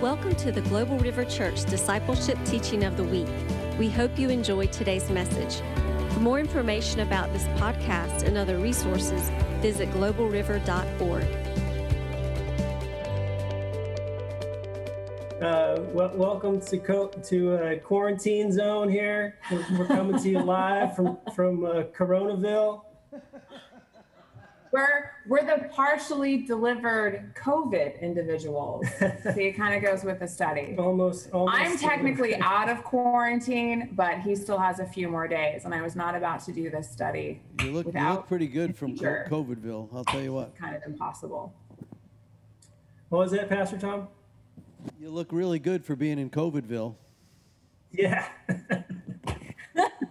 Welcome to the Global River Church Discipleship Teaching of the Week. We hope you enjoy today's message. For more information about this podcast and other resources, visit globalriver.org. Uh, well, welcome to co- to uh, quarantine zone here. We're, we're coming to you live from from uh, Coronaville. We're we're the partially delivered COVID individuals. See, it kind of goes with the study. Almost, almost. I'm technically out of quarantine, but he still has a few more days, and I was not about to do this study. You look, you look pretty good from Co- COVIDville. I'll tell you what. Kind of impossible. What was that, Pastor Tom? You look really good for being in COVIDville. Yeah.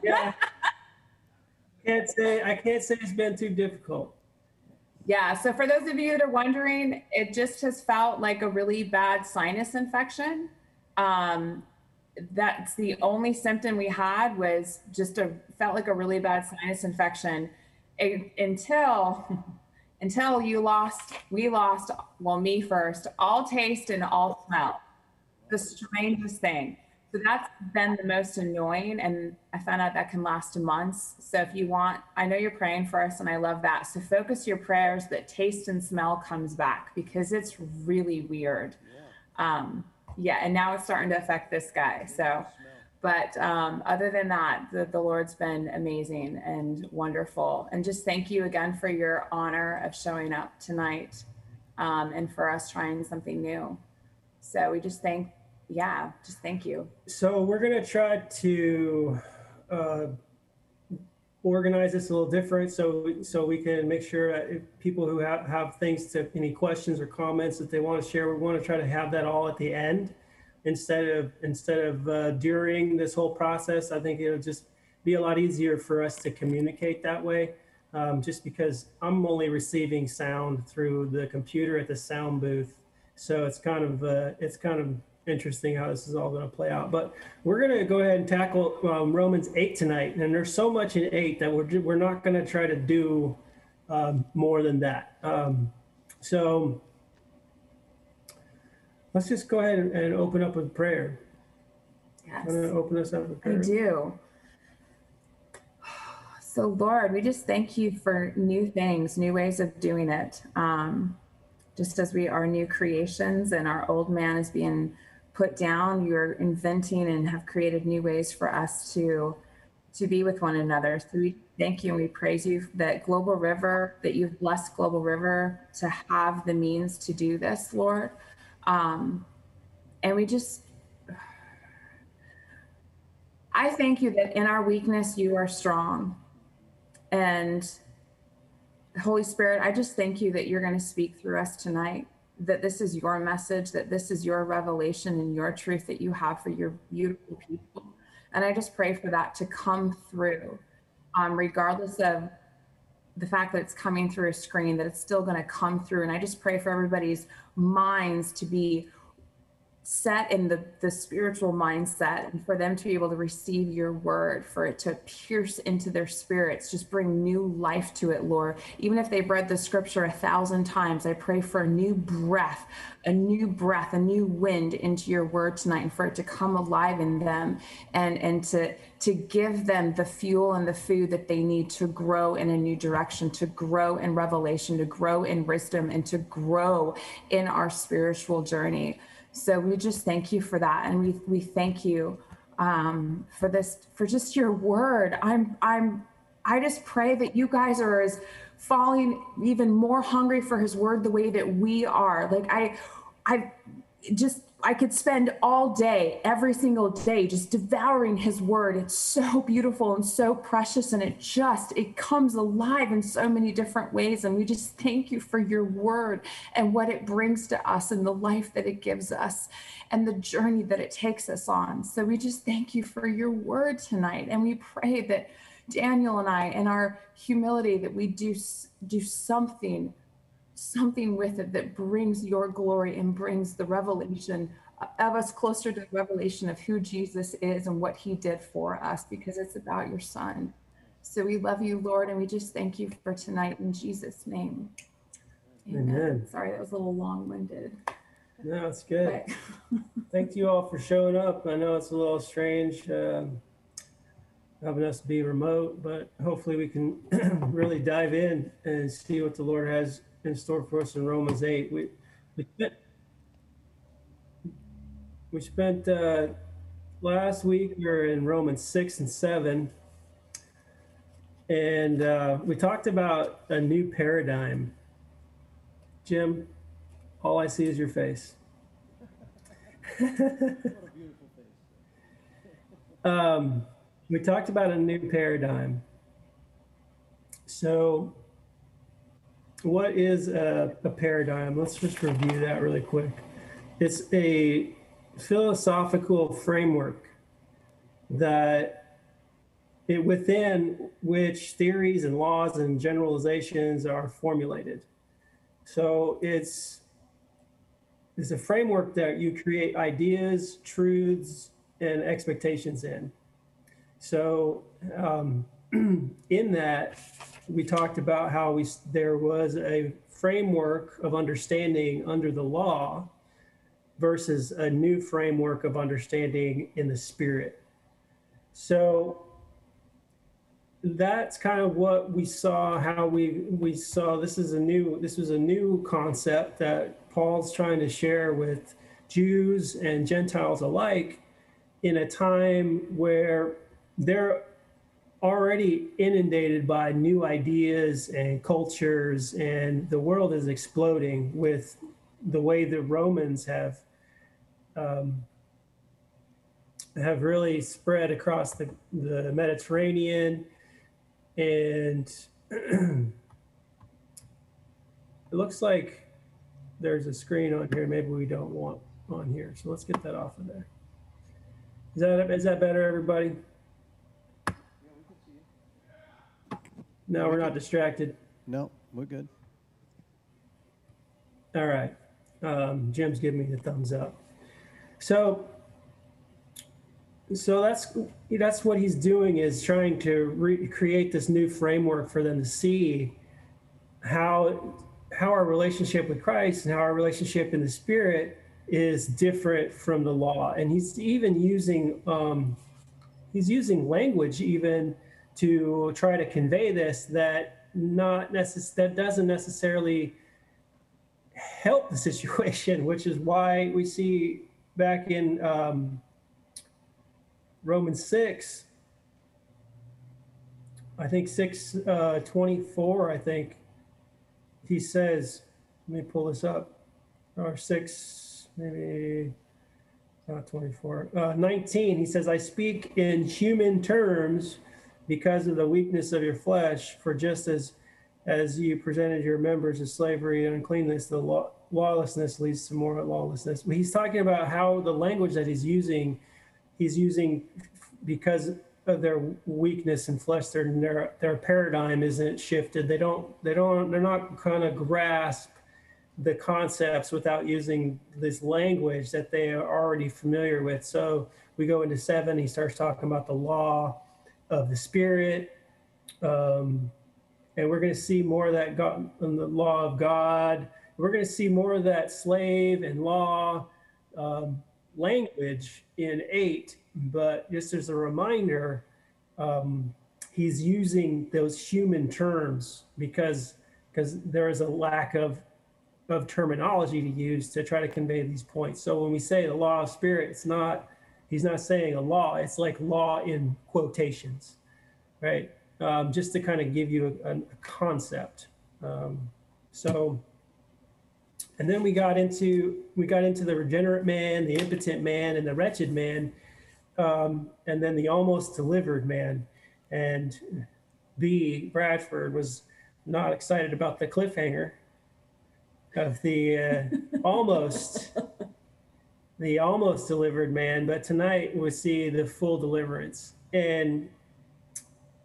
yeah. Can't say I can't say it's been too difficult. Yeah. So for those of you that are wondering, it just has felt like a really bad sinus infection. Um, that's the only symptom we had was just a felt like a really bad sinus infection A- until until you lost we lost well me first all taste and all smell the strangest thing so that's been the most annoying and i found out that can last months. So if you want i know you're praying for us and i love that. So focus your prayers that taste and smell comes back because it's really weird. Um, yeah and now it's starting to affect this guy so. but um, other than that the, the lord's been amazing and wonderful. And just thank you again for your honor of showing up tonight um, and for us trying something new. So we just thank yeah just thank you So we're gonna try to uh, organize this a little different, so so we can make sure that people who have, have things to any questions or comments that they want to share, we want to try to have that all at the end instead of instead of uh, during this whole process. I think it'll just be a lot easier for us to communicate that way. Um, just because I'm only receiving sound through the computer at the sound booth, so it's kind of uh, it's kind of interesting how this is all going to play out. But we're going to go ahead and tackle um, Romans 8 tonight. And there's so much in 8 that we're, we're not going to try to do um, more than that. Um, so let's just go ahead and, and open up with prayer. yes I'm going to open us up with I do. So, Lord, we just thank you for new things, new ways of doing it. Um, just as we are new creations and our old man is being put down, you're inventing and have created new ways for us to to be with one another. So we thank you and we praise you that Global River, that you've blessed Global River to have the means to do this, Lord. Um, and we just I thank you that in our weakness, you are strong. And Holy Spirit, I just thank you that you're going to speak through us tonight, that this is your message, that this is your revelation and your truth that you have for your beautiful people. And I just pray for that to come through, um, regardless of the fact that it's coming through a screen, that it's still going to come through. And I just pray for everybody's minds to be set in the, the spiritual mindset and for them to be able to receive your word, for it to pierce into their spirits, just bring new life to it, Lord. Even if they've read the scripture a thousand times, I pray for a new breath, a new breath, a new wind into your word tonight and for it to come alive in them and, and to, to give them the fuel and the food that they need to grow in a new direction, to grow in revelation, to grow in wisdom, and to grow in our spiritual journey. So we just thank you for that, and we we thank you um, for this for just your word. I'm I'm I just pray that you guys are as falling even more hungry for His word the way that we are. Like I I just I could spend all day, every single day, just devouring his word. It's so beautiful and so precious, and it just it comes alive in so many different ways. And we just thank you for your word and what it brings to us and the life that it gives us and the journey that it takes us on. So we just thank you for your word tonight. And we pray that Daniel and I, in our humility, that we do do something something with it that brings your glory and brings the revelation of us closer to the revelation of who Jesus is and what he did for us because it's about your son. So we love you, Lord, and we just thank you for tonight in Jesus' name. Amen. Sorry, that was a little long winded. No, it's good. But Thank you all for showing up. I know it's a little strange um, having us be remote, but hopefully we can really dive in and see what the Lord has in store for us in Romans 8. We, we spent, we spent uh, last week, we were in Romans 6 and 7. And uh, we talked about a new paradigm. Jim, all I see is your face. What a beautiful face. um, we talked about a new paradigm. So, what is a, a paradigm? Let's just review that really quick. It's a philosophical framework that it, within which theories and laws and generalizations are formulated. So it's it's a framework that you create ideas, truths, and expectations in. So um, in that, we talked about how we there was a framework of understanding under the law versus a new framework of understanding in the spirit. So that's kind of what we saw how we we saw this is a new this was a new concept that paul's trying to share with jews and gentiles alike in a time where they're already inundated by new ideas and cultures and the world is exploding with the way the romans have um, have really spread across the, the mediterranean. And it looks like there's a screen on here. Maybe we don't want on here. So let's get that off of there. Is that is that better everybody no we're not distracted. No, we're good. all right. Um, jim's giving me the thumbs up. So so that's that's what he's doing is trying to re- create this new framework for them to see how how our relationship with Christ and how our relationship in the Spirit is different from the law, and he's even using um, he's using language even to try to convey this that not necess- that doesn't necessarily help the situation, which is why we see back in um, Romans 6, I think 6 uh, 24, I think he says, let me pull this up, or 6, maybe not 24, uh, 19, he says, I speak in human terms because of the weakness of your flesh, for just as as you presented your members as slavery and uncleanness, the law, lawlessness leads to more lawlessness. He's talking about how the language that he's using he's using because of their weakness in flesh their their, their paradigm isn't shifted they don't they don't they're not kind of grasp the concepts without using this language that they are already familiar with so we go into seven he starts talking about the law of the spirit. Um, and we're going to see more of that god in the law of god. We're going to see more of that slave and law um, language in eight, but just as a reminder, um, he's using those human terms because because there is a lack of of terminology to use to try to convey these points. So when we say the law of spirit, it's not he's not saying a law; it's like law in quotations, right? Um, just to kind of give you a, a concept. Um, so and then we got into we got into the regenerate man the impotent man and the wretched man um, and then the almost delivered man and b bradford was not excited about the cliffhanger of the uh, almost the almost delivered man but tonight we see the full deliverance and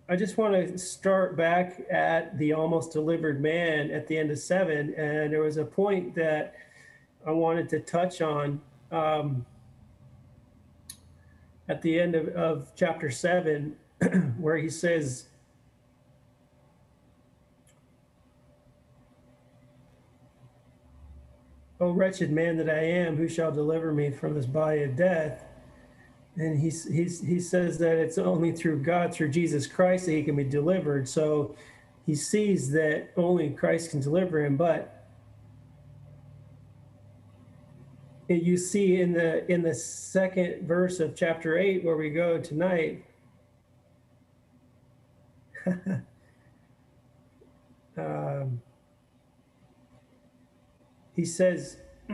I just want to start back at the almost delivered man at the end of seven. And there was a point that I wanted to touch on um, at the end of, of chapter seven, where he says, "O wretched man that I am, who shall deliver me from this body of death?" And he's, he's, he says that it's only through God, through Jesus Christ, that he can be delivered. So he sees that only Christ can deliver him. But you see in the in the second verse of chapter eight, where we go tonight. um, he says.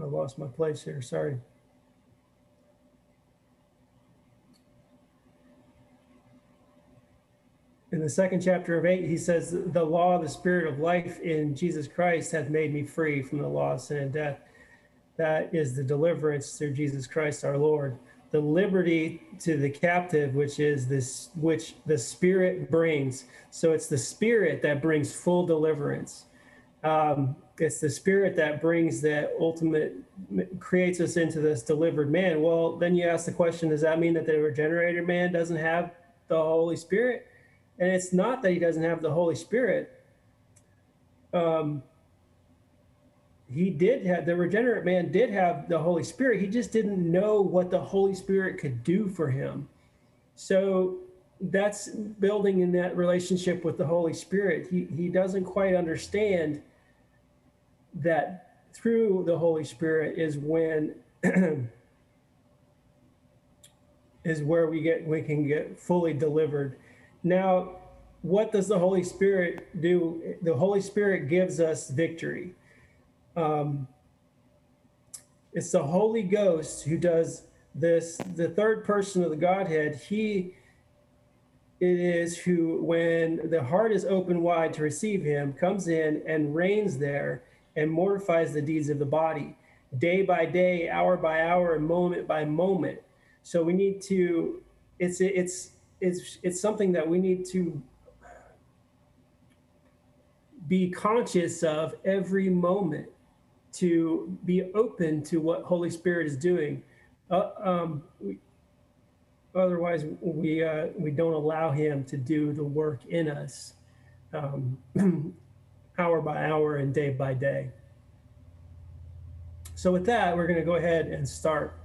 I lost my place here. Sorry. In the second chapter of eight, he says, The law of the Spirit of life in Jesus Christ hath made me free from the law of sin and death. That is the deliverance through Jesus Christ our Lord. The liberty to the captive, which is this, which the Spirit brings. So it's the Spirit that brings full deliverance. Um, it's the spirit that brings that ultimate creates us into this delivered man well then you ask the question does that mean that the regenerated man doesn't have the holy spirit and it's not that he doesn't have the holy spirit um, he did have the regenerate man did have the holy spirit he just didn't know what the holy spirit could do for him so that's building in that relationship with the holy spirit he he doesn't quite understand that through the Holy Spirit is when is where we get we can get fully delivered. Now, what does the Holy Spirit do? The Holy Spirit gives us victory. Um, it's the Holy Ghost who does this. The third person of the Godhead, he it is who, when the heart is open wide to receive him, comes in and reigns there and mortifies the deeds of the body day by day, hour by hour, and moment by moment. So we need to. It's it's it's it's something that we need to be conscious of every moment to be open to what Holy Spirit is doing. Uh, um, we, otherwise, we uh, we don't allow Him to do the work in us. Um, hour by hour and day by day. So with that, we're going to go ahead and start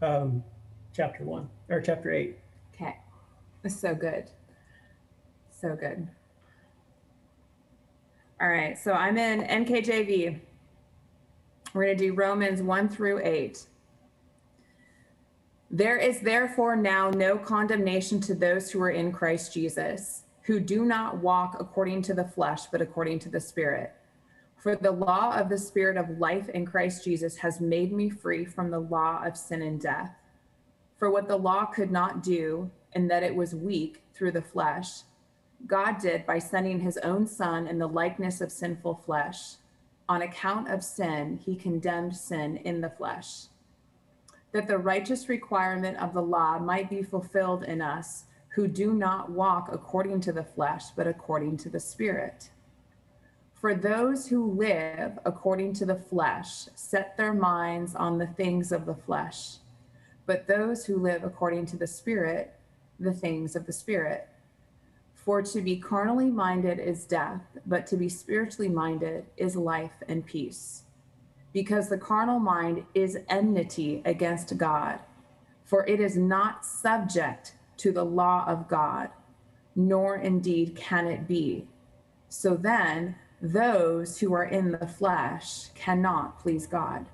um, chapter one or chapter eight. Okay, that's so good, so good. All right, so I'm in NKJV. We're going to do Romans 1 through 8. There is therefore now no condemnation to those who are in Christ Jesus who do not walk according to the flesh, but according to the Spirit. For the law of the Spirit of life in Christ Jesus has made me free from the law of sin and death. For what the law could not do, in that it was weak through the flesh, God did by sending his own Son in the likeness of sinful flesh. On account of sin, he condemned sin in the flesh, that the righteous requirement of the law might be fulfilled in us who do not walk according to the flesh, but according to the Spirit. For those who live according to the flesh set their minds on the things of the flesh, but those who live according to the Spirit, the things of the Spirit. For to be carnally minded is death, but to be spiritually minded is life and peace. Because the carnal mind is enmity against God, for it is not subject to the law of God, nor indeed can it be. So then, those who are in the flesh cannot please God.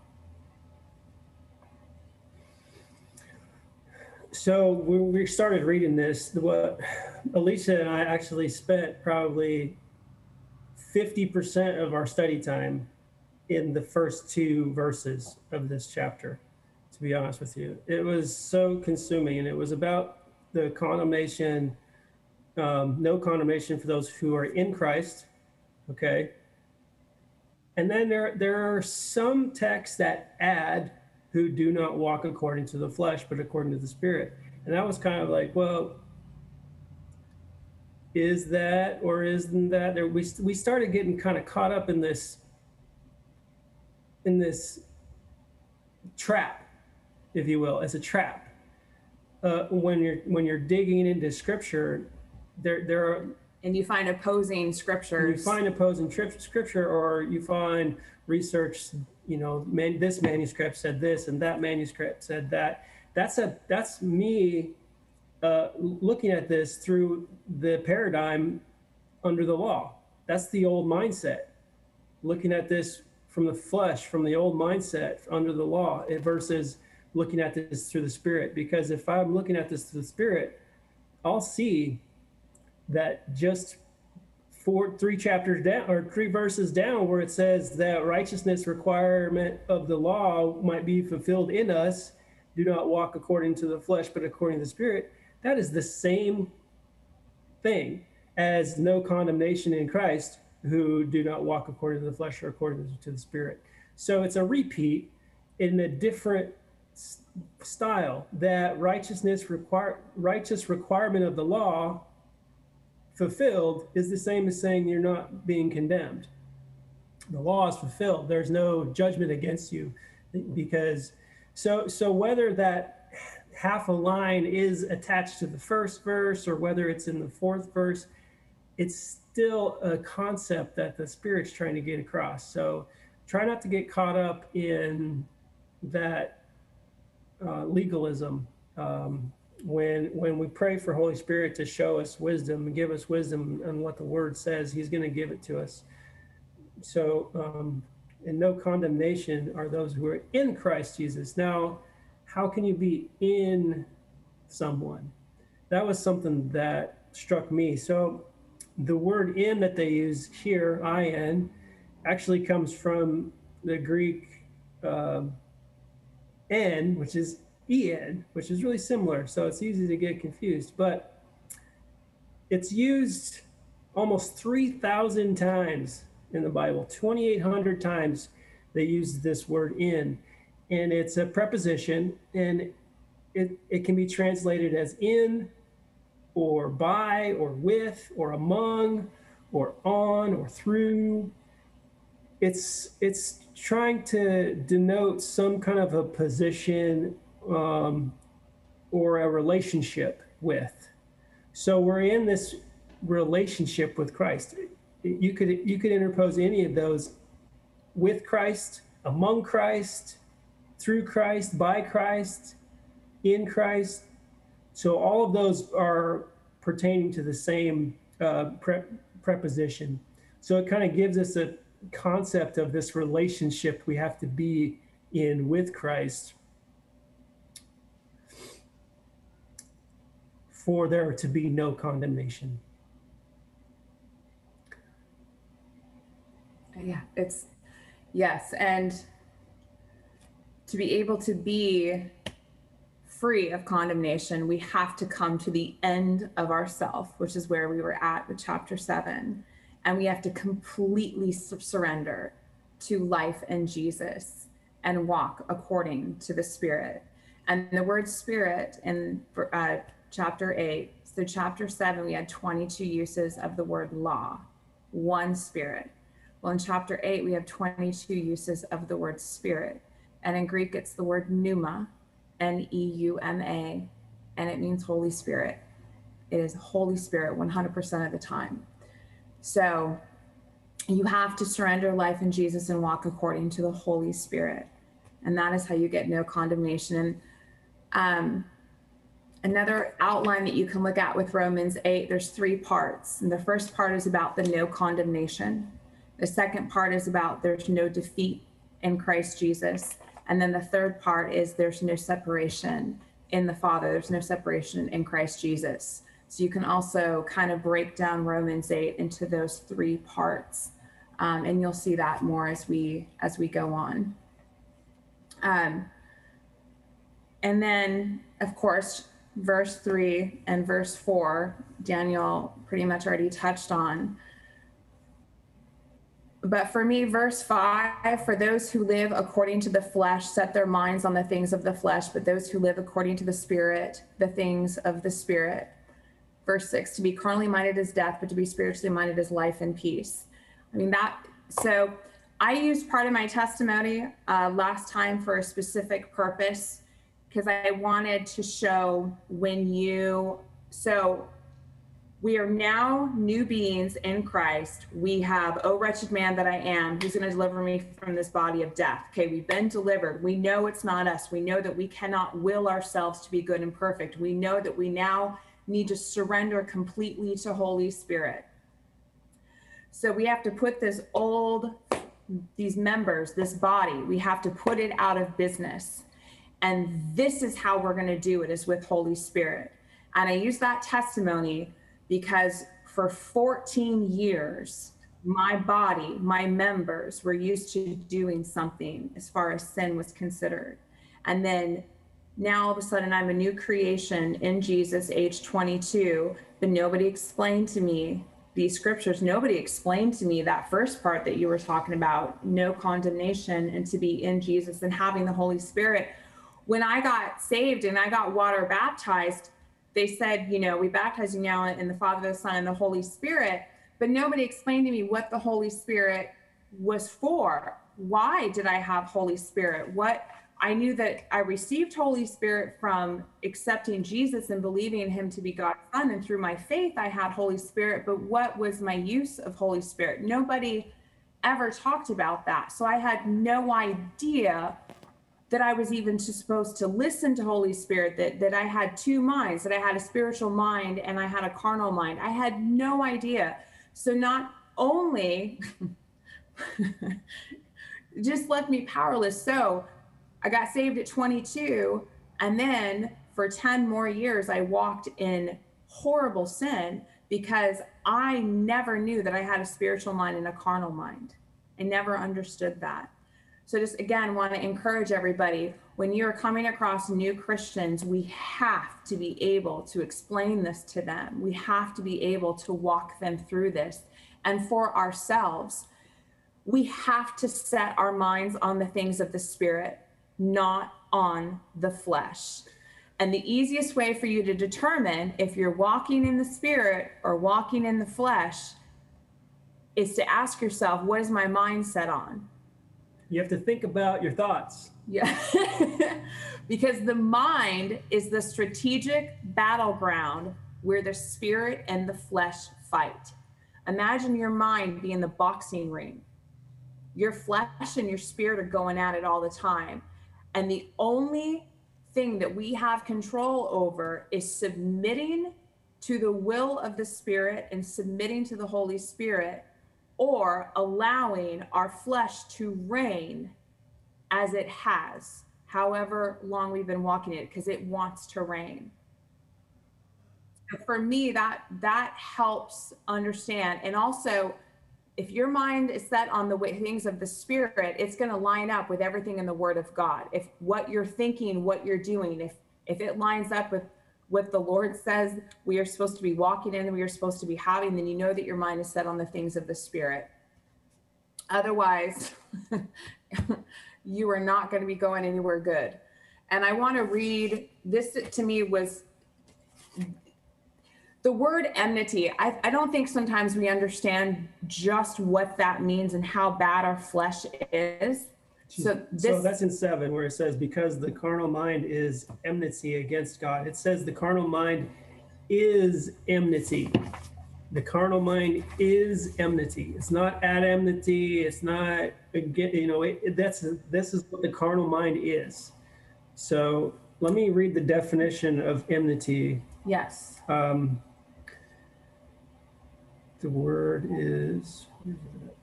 So when we started reading this, what Alicia and I actually spent probably 50% of our study time in the first two verses of this chapter, to be honest with you. It was so consuming, and it was about the condemnation, um, no condemnation for those who are in Christ. Okay. And then there, there are some texts that add who do not walk according to the flesh, but according to the spirit. And that was kind of like, well, is that or isn't that? There, we, we started getting kind of caught up in this, in this trap, if you will, as a trap uh, when you're when you're digging into scripture, there there are And you find opposing scriptures. you find opposing trip, scripture or you find research you know man, this manuscript said this and that manuscript said that. That's a that's me uh, looking at this through the paradigm under the law. That's the old mindset. Looking at this from the flesh from the old mindset under the law versus looking at this through the spirit. Because if i'm looking at this through the spirit i'll see that just four three chapters down or three verses down where it says that righteousness requirement of the law might be fulfilled in us. Do not walk according to the flesh but according to the spirit. That is the same thing as no condemnation in christ who do not walk according to the flesh or according to the spirit. So it's a repeat in a different style that righteousness require righteous requirement of the law fulfilled is the same as saying you're not being condemned. The law is fulfilled. There's no judgment against you because so so whether that half a line is attached to the first verse or whether it's in the fourth verse, it's still a concept that the spirit's trying to get across. So try not to get caught up in that uh, legalism um, when when we pray for Holy Spirit to show us wisdom and give us wisdom on what the Word says, He's going to give it to us. So, um, and no condemnation are those who are in Christ Jesus. Now, how can you be in someone? That was something that struck me. So, the word "in" that they use here, "in," actually comes from the Greek um, "n," which is en, which is really similar. So it's easy to get confused, but it's used almost 3,000 times in the Bible, 2,800 times they use this word in. And it's a preposition, and it, it can be translated as in, or by, or with, or among, or on, or through. It's, it's trying to denote some kind of a position um, or a relationship with. So we're in this relationship with Christ. You could you could interpose any of those with Christ, among Christ, through Christ, by Christ, in Christ. So all of those are pertaining to the same uh, pre- preposition. So it kind of gives us a concept of this relationship we have to be in with Christ for there to be no condemnation. Yeah, it's yes, and to be able to be free of condemnation, we have to come to the end of ourself, which is where we were at with chapter seven, and we have to completely surrender to life in Jesus and walk according to the Spirit. And the word Spirit in uh, chapter eight, so chapter seven, we had 22 uses of the word law, one Spirit. Well, in chapter 8, we have 22 uses of the word spirit. And in Greek, it's the word pneuma, N E U M A, and it means Holy Spirit. It is Holy Spirit 100% of the time. So you have to surrender life in Jesus and walk according to the Holy Spirit. And that is how you get no condemnation. And um, another outline that you can look at with Romans 8, there's three parts. And the first part is about the no condemnation. The second part is about there's no defeat in Christ Jesus. And then the third part is there's no separation in the Father. There's no separation in Christ Jesus. So you can also kind of break down Romans 8 into those three parts. Um, and you'll see that more as we as we go on. Um, and then, of course, verse 3 and verse 4, Daniel pretty much already touched on but for me, verse five, for those who live according to the flesh set their minds on the things of the flesh, but those who live according to the spirit, the things of the spirit. Verse six, to be carnally minded is death, but to be spiritually minded is life and peace. I mean, that, so I used part of my testimony uh, last time for a specific purpose. Because I wanted to show when you, so we are now new beings in Christ. We have, oh, wretched man that I am, who's going to deliver me from this body of death? Okay, we've been delivered. We know it's not us. We know that we cannot will ourselves to be good and perfect. We know that we now need to surrender completely to Holy Spirit. So we have to put this old, these members, this body, we have to put it out of business. And this is how we're going to do it is with Holy Spirit. And I use that testimony because for 14 years, my body, my members were used to doing something as far as sin was considered. And then now all of a sudden I'm a new creation in Jesus, age 22, but nobody explained to me these scriptures. Nobody explained to me that first part that you were talking about no condemnation and to be in Jesus and having the Holy Spirit. When I got saved and I got water baptized, they said, you know, we baptize you now in the Father, the Son, and the Holy Spirit. But nobody explained to me what the Holy Spirit was for. Why did I have Holy Spirit? What I knew that I received Holy Spirit from accepting Jesus and believing in him to be God's son. And through my faith, I had Holy Spirit. But what was my use of Holy Spirit? Nobody ever talked about that. So I had no idea that I was even supposed to listen to Holy Spirit, that, that I had two minds, that I had a spiritual mind and I had a carnal mind. I had no idea. So not only just left me powerless. So I got saved at 22. And then for 10 more years, I walked in horrible sin because I never knew that I had a spiritual mind and a carnal mind. I never understood that. So just again, want to encourage everybody when you're coming across new Christians, we have to be able to explain this to them. We have to be able to walk them through this. And for ourselves, we have to set our minds on the things of the spirit, not on the flesh. And the easiest way for you to determine if you're walking in the spirit or walking in the flesh is to ask yourself, what is my mind set on? You have to think about your thoughts. Yeah. because the mind is the strategic battleground where the spirit and the flesh fight. Imagine your mind being the boxing ring. Your flesh and your spirit are going at it all the time. And the only thing that we have control over is submitting to the will of the spirit and submitting to the Holy Spirit or allowing our flesh to reign as it has, however long we've been walking it, because it wants to reign. For me, that that helps understand. And also, if your mind is set on the way, things of the spirit, it's going to line up with everything in the Word of God. If what you're thinking, what you're doing, if if it lines up with what the Lord says we are supposed to be walking in we are supposed to be having, then you know that your mind is set on the things of the Spirit. Otherwise, you are not going to be going anywhere good. And I want to read this to me was the word enmity. I, I don't think sometimes we understand just what that means and how bad our flesh is. So this So that's in seven where it says, because the carnal mind is enmity against God. It says the carnal mind is enmity. The carnal mind is enmity. It's not at enmity. It's not again, you know, it, it- that's this is what the carnal mind is. So let me read the definition of enmity. yes. Um, the word is where is it?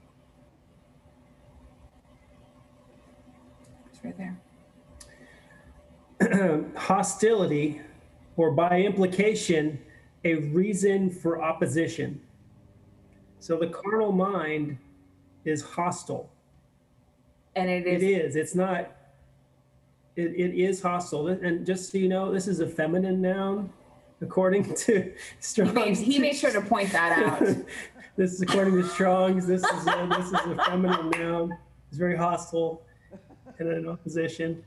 There. hostility, or by implication, a reason for opposition. So the carnal mind is hostile. And it It is, is. It's not. It, it is hostile. And just so you know, this is a feminine noun, according to he Strong's. made, he made sure to point that out. this is according to Strong's. This is a, this is a feminine noun. It's very hostile in opposition.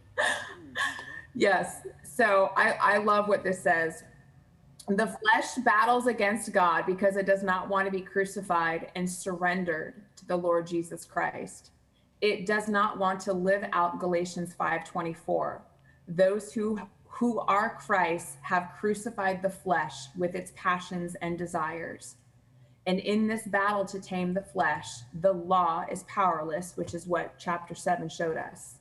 Yes. So I, I love what this says. The flesh battles against God because it does not want to be crucified and surrendered to the Lord Jesus Christ. It does not want to live out Galatians 5:24. those who who are Christ have crucified the flesh with its passions and desires. And in this battle to tame the flesh, the law is powerless, which is what chapter 7 showed us.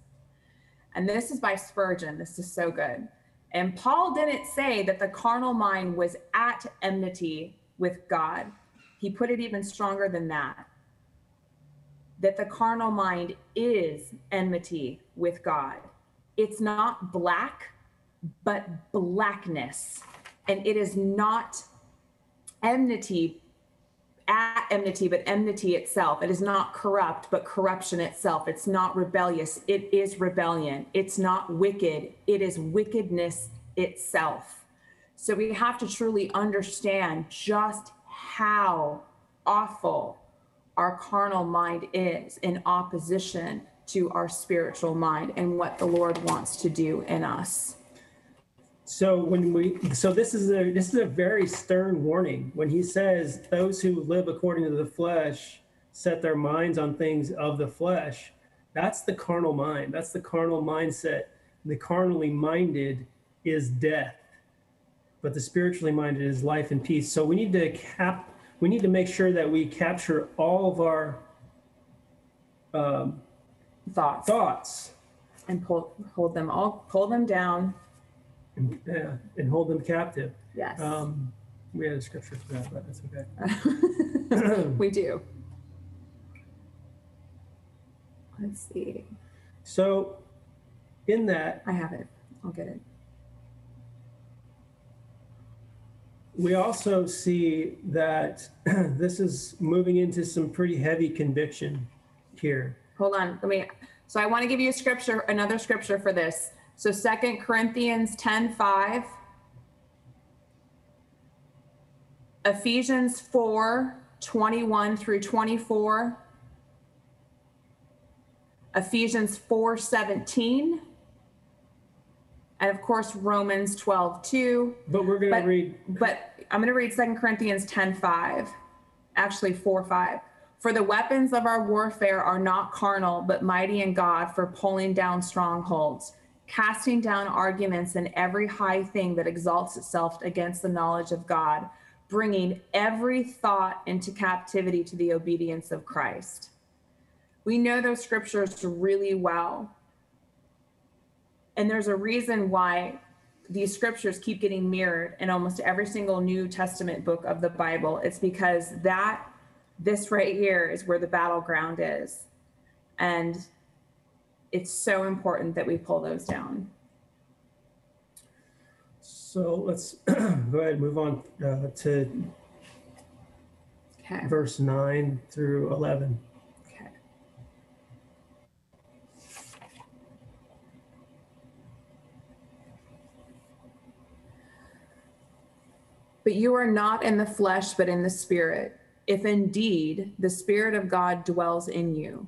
And this is by Spurgeon. This is so good. And Paul didn't say that the carnal mind was at enmity with God. He put it even stronger than that. That the carnal mind is enmity with God. It's not black, but blackness. And it is not enmity at enmity, but enmity itself. It is not corrupt, but corruption itself. It's not rebellious, it is rebellion. It's not wicked, it is wickedness itself. So we have to truly understand just how awful our carnal mind is in opposition to our spiritual mind and what the Lord wants to do in us. So when we, so this is a this is a very stern warning when he says those who live according to the flesh set their minds on things of the flesh. That's the carnal mind. That's the carnal mindset. The carnally minded is death, but the spiritually minded is life and peace. So we need to cap. We need to make sure that we capture all of our um, Thoughts thoughts and pull hold them all pull them down. And, yeah, and hold them captive. Yes. Um, we had a scripture for that, but that's okay. we do. Let's see. So, in that, I have it. I'll get it. we also see that this is moving into some pretty heavy conviction here. Hold on. Let me so I want to give you a scripture, another scripture for this. So Second Corinthians 10 5. Ephesians 4 21 through 24. Ephesians 4 17. And of course, Romans 12 2. But we're going to read, But I'm going to read Second Corinthians 10 5, actually 4 5. For the weapons of our warfare are not carnal, but mighty in God for pulling down strongholds, casting down arguments and every high thing that exalts itself against the knowledge of God, bringing every thought into captivity to the obedience of Christ. We know those scriptures really well. And there's a reason why these scriptures keep getting mirrored in almost every single New Testament book of the Bible. It's because that, this right here, is where the battleground is. And it's so important that we pull those down. so let's go ahead and move on uh, to Okay. verse 9 through 11. Okay. But you are not in the flesh, but in the spirit, if indeed the spirit of God dwells in you.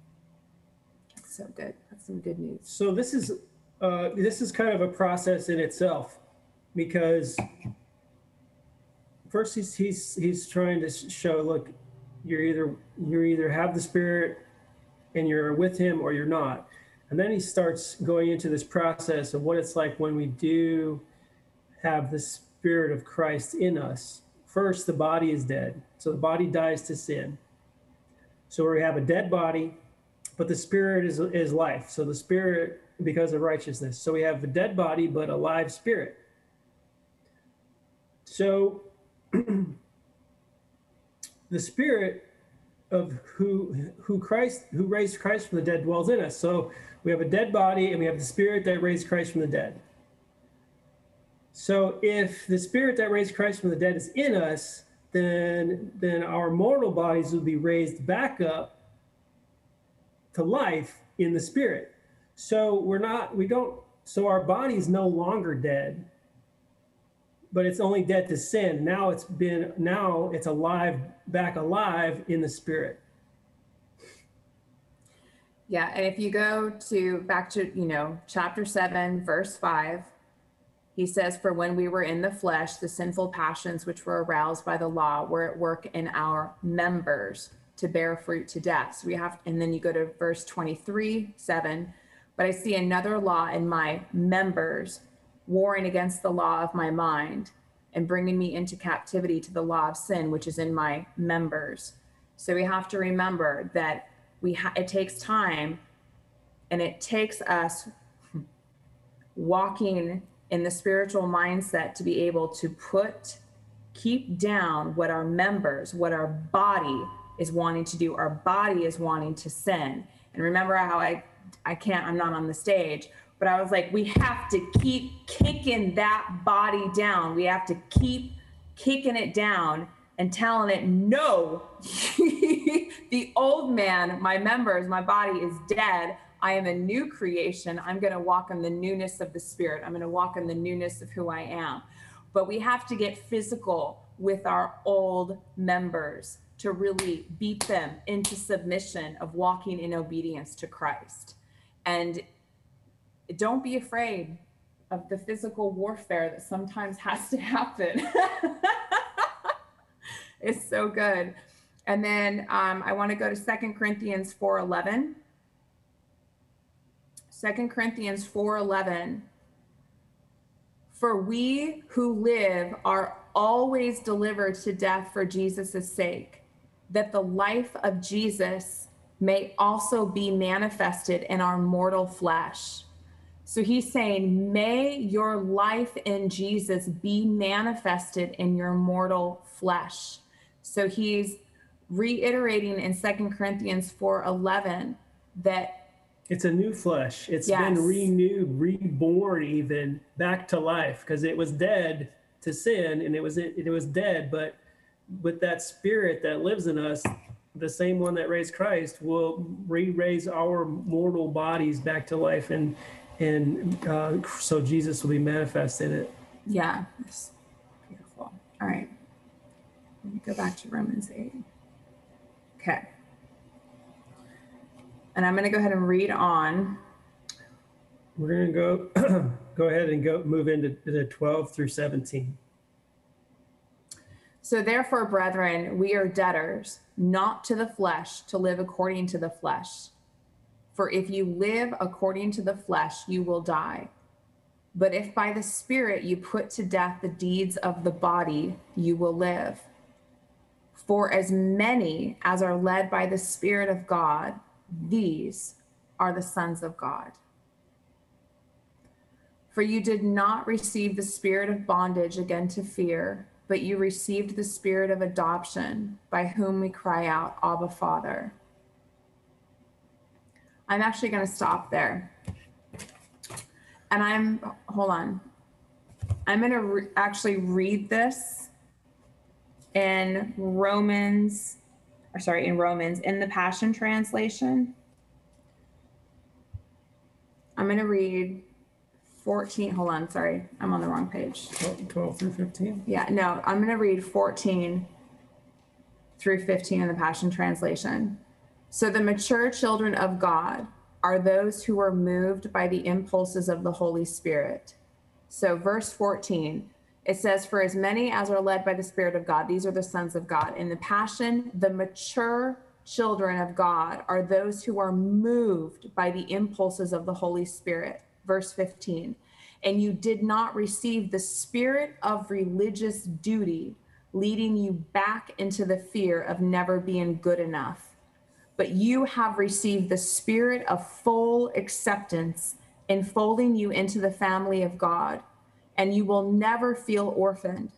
So good. That's some good news. So this is uh, this is kind of a process in itself because first he's he's he's trying to show look you're either you either have the spirit and you're with him or you're not and then he starts going into this process of what it's like when we do have the spirit of Christ in us first the body is dead so the body dies to sin so we have a dead body but the spirit is is life so the spirit because of righteousness so we have a dead body but a live spirit so the spirit of who who Christ who raised Christ from the dead dwells in us. So we have a dead body and we have the spirit that raised Christ from the dead. So if the spirit that raised Christ from the dead is in us, then then our mortal bodies will be raised back up to life in the spirit. So we're not we don't so our body's no longer dead but it's only dead to sin. Now it's been now it's alive, back alive in the spirit. Yeah, and if you go to back to, you know, chapter 7, verse 5, he says, For when we were in the flesh, the sinful passions which were aroused by the law were at work in our members to bear fruit to death. So we have, and then you go to verse 23, 7. But I see another law in my members, warring against the law of my mind and bringing me into captivity to the law of sin, which is in my members. So we have to remember that we ha- it takes time and it takes us walking in the spiritual mindset to be able to put keep down what our members what our body is wanting to do our body is wanting to sin and remember how i i can't i'm not on the stage but i was like we have to keep kicking that body down we have to keep kicking it down and telling it no the old man my members my body is dead I am a new creation. I'm going to walk in the newness of the spirit. I'm going to walk in the newness of who I am. But we have to get physical with our old members to really beat them into submission of walking in obedience to Christ. And don't be afraid of the physical warfare that sometimes has to happen. it's so good. And then um, I want to go to Second Corinthians 4 11 Second Corinthians 4:11 For we who live are always delivered to death for Jesus' sake, that the life of Jesus may also be manifested in our mortal flesh. So he's saying, May your life in Jesus be manifested in your mortal flesh. So he's reiterating in Second Corinthians 4:11 that it's a new flesh. It's Yes. been renewed, reborn, even back to life because it was dead to sin and it was it, it was dead. But with that spirit that lives in us, the same one that raised Christ will re-raise our mortal bodies back to life, and and uh, so Jesus will be manifest in it. Yeah, beautiful. All right. Let me go back to Romans 8. Okay. And I'm going to go ahead and read on. We're gonna go go ahead and go move into the 12 through 17. So, therefore, brethren, we are debtors, not to the flesh, to live according to the flesh. For if you live according to the flesh, you will die. But if by the Spirit you put to death the deeds of the body, you will live. For as many as are led by the Spirit of God, these are the sons of God. For you did not receive the spirit of bondage again to fear, but you received the spirit of adoption, by whom we cry out, Abba, Father. I'm actually going to stop there. And I'm, hold on. I'm going to re- actually read this in Romans, or sorry, in Romans, in the Passion Translation. I'm going to read 14. Hold on, sorry, I'm on the wrong page. 12, 12 through 15. Yeah, no, I'm going to read 14 through 15 in the Passion Translation. So the mature children of God are those who are moved by the impulses of the Holy Spirit. So, verse 14, it says, For as many as are led by the Spirit of God, these are the sons of God. In the Passion, the mature children of God are those who are moved by the impulses of the Holy Spirit. Verse 15, and you did not receive the spirit of religious duty, leading you back into the fear of never being good enough. But you have received the spirit of full acceptance, enfolding you into the family of God, and you will never feel orphaned.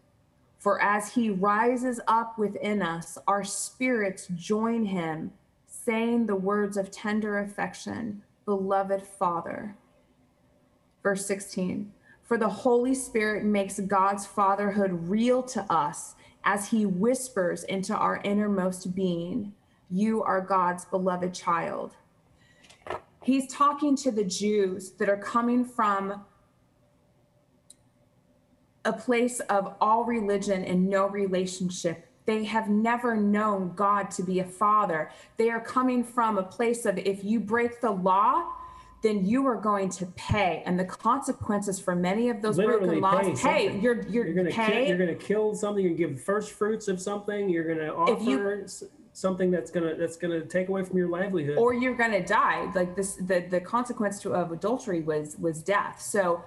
For as he rises up within us, our spirits join him, saying the words of tender affection, Beloved Father. Verse 16 For the Holy Spirit makes God's fatherhood real to us as he whispers into our innermost being, You are God's beloved child. He's talking to the Jews that are coming from a place of all religion and no relationship. They have never known God to be a father. They are coming from a place of if you break the law, then you are going to pay. And the consequences for many of those Literally broken laws, pay hey, you're you're, You're gonna kill, pay. you're gonna kill something. You give first fruits of something. You're gonna offer If you- something that's gonna that's gonna take away from your livelihood. or you're going to die like this the the consequence to of adultery was was death so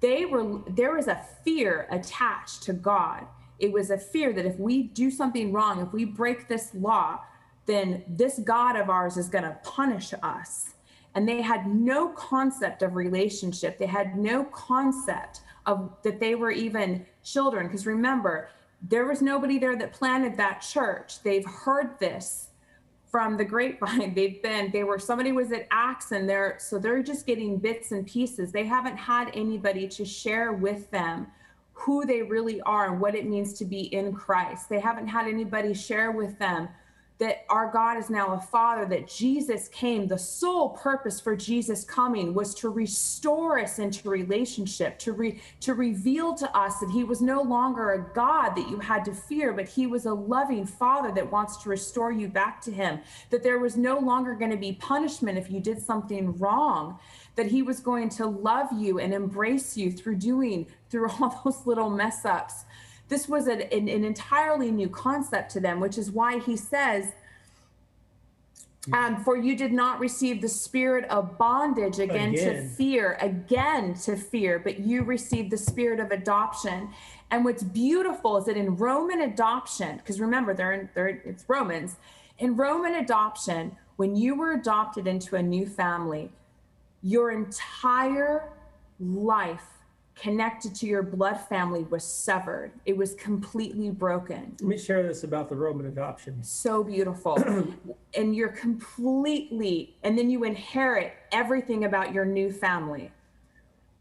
they were there was a fear attached to god it was a fear that if we do something wrong if we break this law then this god of ours is going to punish us and they had no concept of relationship. They had no concept of that they were even children. Because remember there was nobody there that planted that church. They've heard this from the grapevine. They've been they were somebody was at acts and they're so they're just getting bits and pieces. They haven't had anybody to share with them who they really are and what it means to be in christ. They haven't had anybody share with them that our God is now a father, that Jesus came. The sole purpose for Jesus coming was to restore us into relationship, to re, to reveal to us that he was no longer a God that you had to fear, but he was a loving father that wants to restore you back to him. That there was no longer going to be punishment if you did something wrong, that he was going to love you and embrace you through doing through all those little mess ups this was an, an, an, entirely new concept to them, which is why he says, um, For you did not receive the spirit of bondage again, to fear, again to fear, but you received the spirit of adoption. And what's beautiful is that in Roman adoption, because remember, they're, in, they're it's Romans, in Roman adoption, when you were adopted into a new family, your entire life connected to your blood family was severed. It was completely broken. Let me share this about the Roman adoption. So beautiful. and you're completely, and then you inherit everything about your new family.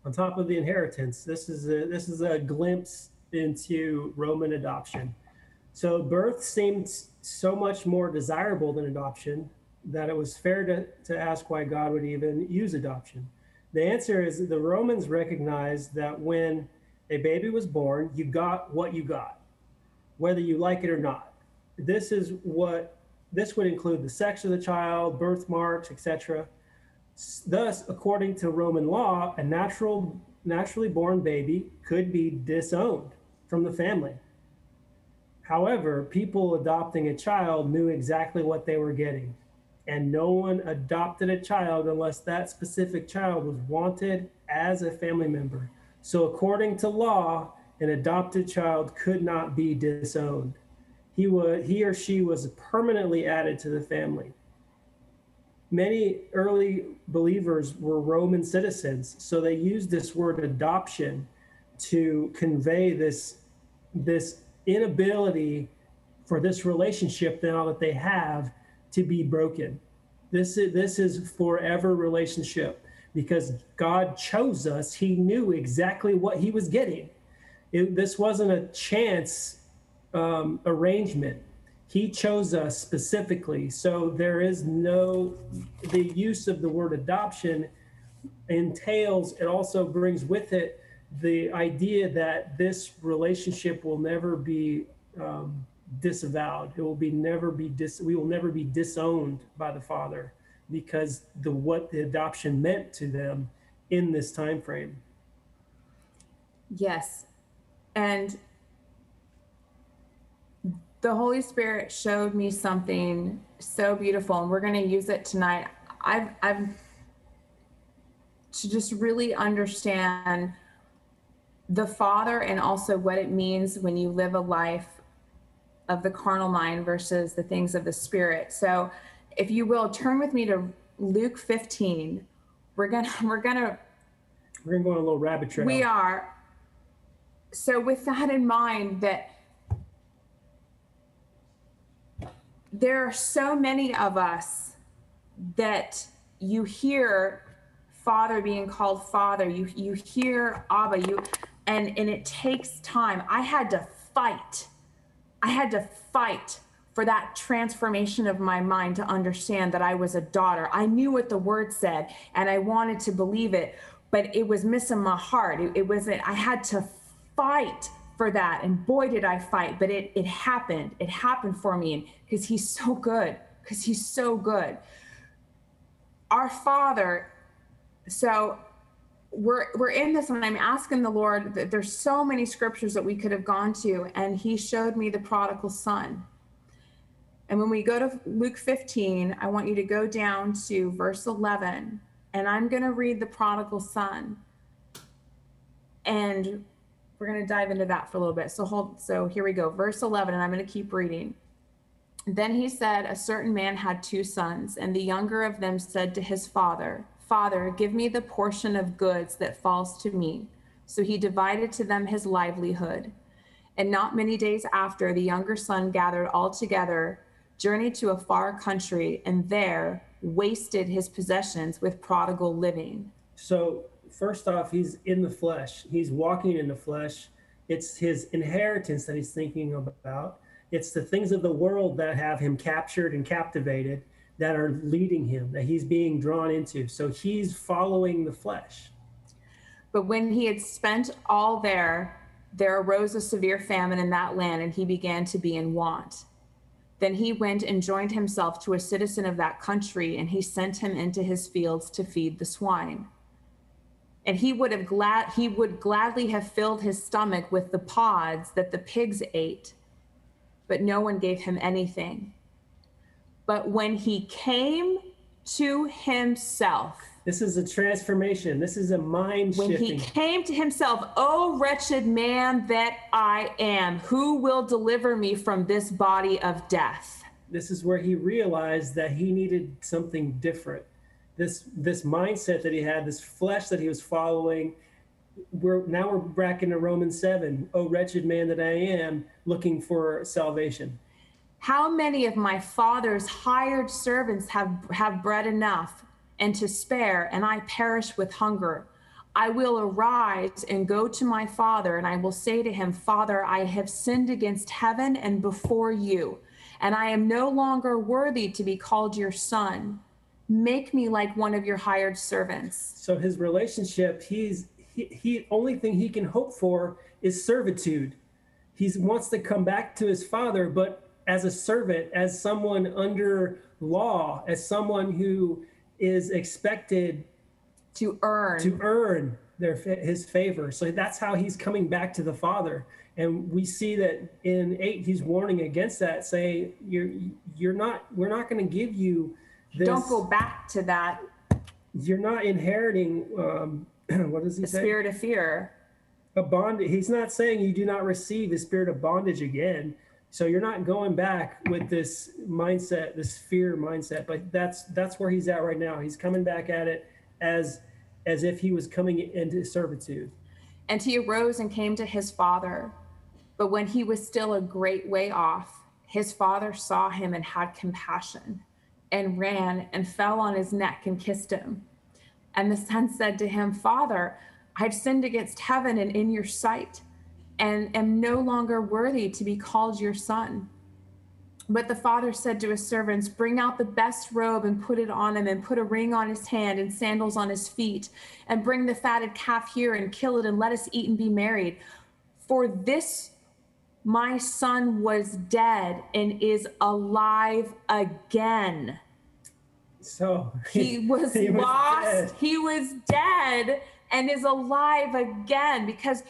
On top of the inheritance, this is a this is a glimpse into Roman adoption. So birth seemed so much more desirable than adoption that it was fair to, to ask why God would even use adoption. The answer is the Romans recognized that when a baby was born, you got what you got, whether you like it or not. This is what this would include the sex of the child, birthmarks, etc. Thus, according to Roman law, a natural naturally born baby could be disowned from the family. However, people adopting a child knew exactly what they were getting and no one adopted a child unless that specific child was wanted as a family member. So, according to law, an adopted child could not be disowned. He would, he or she was permanently added to the family. Many early believers were Roman citizens, so they used this word adoption to convey this this inability for this relationship now that they have to be broken. This is this is forever relationship because God chose us. He knew exactly what He was getting. It, this wasn't a chance um, arrangement. He chose us specifically. So there is no the use of the word adoption entails. It also brings with it the idea that this relationship will never be um, disavowed. It will be never be dis. We will never be disowned by the Father because the what the adoption meant to them in this time frame. Yes, and the Holy Spirit showed me something so beautiful, and we're going to use it tonight. I've I've to just really understand the Father and also what it means when you live a life of the carnal mind versus the things of the spirit. So if you will turn with me to Luke 15. We're going to we're going to We're gonna go on a little rabbit trail. we are so with that in mind that there are so many of us that you hear father being called father you you hear abba you and and it takes time i had to fight i had to fight for that transformation of my mind to understand that i was a daughter i knew what the word said and i wanted to believe it but it was missing my heart it, it wasn't i had to fight for that. And boy, did I fight, but it, it happened. It happened for me And because he's so good, because he's so good. Our Father, so we're we're in this and i'm asking the lord that there's so many scriptures that we could have gone to and he showed me the prodigal son. And when we go to luke 15 i want you to go down to verse 11 and i'm going to read the prodigal son. And we're going to dive into that for a little bit. So hold so here we go verse 11 and i'm going to keep reading. Then he said a certain man had two sons and the younger of them said to his father Father, give me the portion of goods that falls to me. So he divided to them his livelihood. And not many days after, the younger son gathered all together, journeyed to a far country, and there wasted his possessions with prodigal living. So, first off, he's in the flesh, he's walking in the flesh. It's his inheritance that he's thinking about. It's the things of the world that have him captured and captivated that are leading him, that he's being drawn into. So he's following the flesh. But when he had spent all there, there arose a severe famine in that land, and he began to be in want. Then he went and joined himself to a citizen of that country, and he sent him into his fields to feed the swine. And he would have glad he would gladly have filled his stomach with the pods that the pigs ate, but no one gave him anything. But when he came to himself, this is a transformation. This is a mind when shifting. he came to himself, oh wretched man that I am, who will deliver me from this body of death? This is where he realized that he needed something different. This this mindset that he had, this flesh that he was following. We're now we're back into Romans seven. Oh wretched man that I am, looking for salvation. How many of my father's hired servants have, have bread enough and to spare, and I perish with hunger? I will arise and go to my father, and I will say to him, Father, I have sinned against heaven and before you, and I am no longer worthy to be called your son. Make me like one of your hired servants. So his relationship, he's he, he only thing he can hope for is servitude. He wants to come back to his father, but as a servant, as someone under law, as someone who is expected to earn to earn their his favor. So that's how he's coming back to the Father. And we see that in eight, he's warning against that, say you're you're not we're not going to give you this. Don't go back to that. You're not inheriting. Um, what does he the say? Spirit of fear. A bond. He's not saying you do not receive the spirit of bondage again. So you're not going back with this mindset, this fear mindset, but that's that's where he's at right now. He's coming back at it as as if he was coming into servitude. And he arose and came to his father. But when he was still a great way off, his father saw him and had compassion and ran and fell on his neck and kissed him. And the son said to him, Father, I've sinned against heaven and in your sight and am no longer worthy to be called your son. But the father said to his servants, Bring out the best robe and put it on him, and put a ring on his hand and sandals on his feet, and bring the fatted calf here and kill it, and let us eat and be married. For this my son was dead and is alive again. So he was, he was lost, dead. he was dead, and is alive again because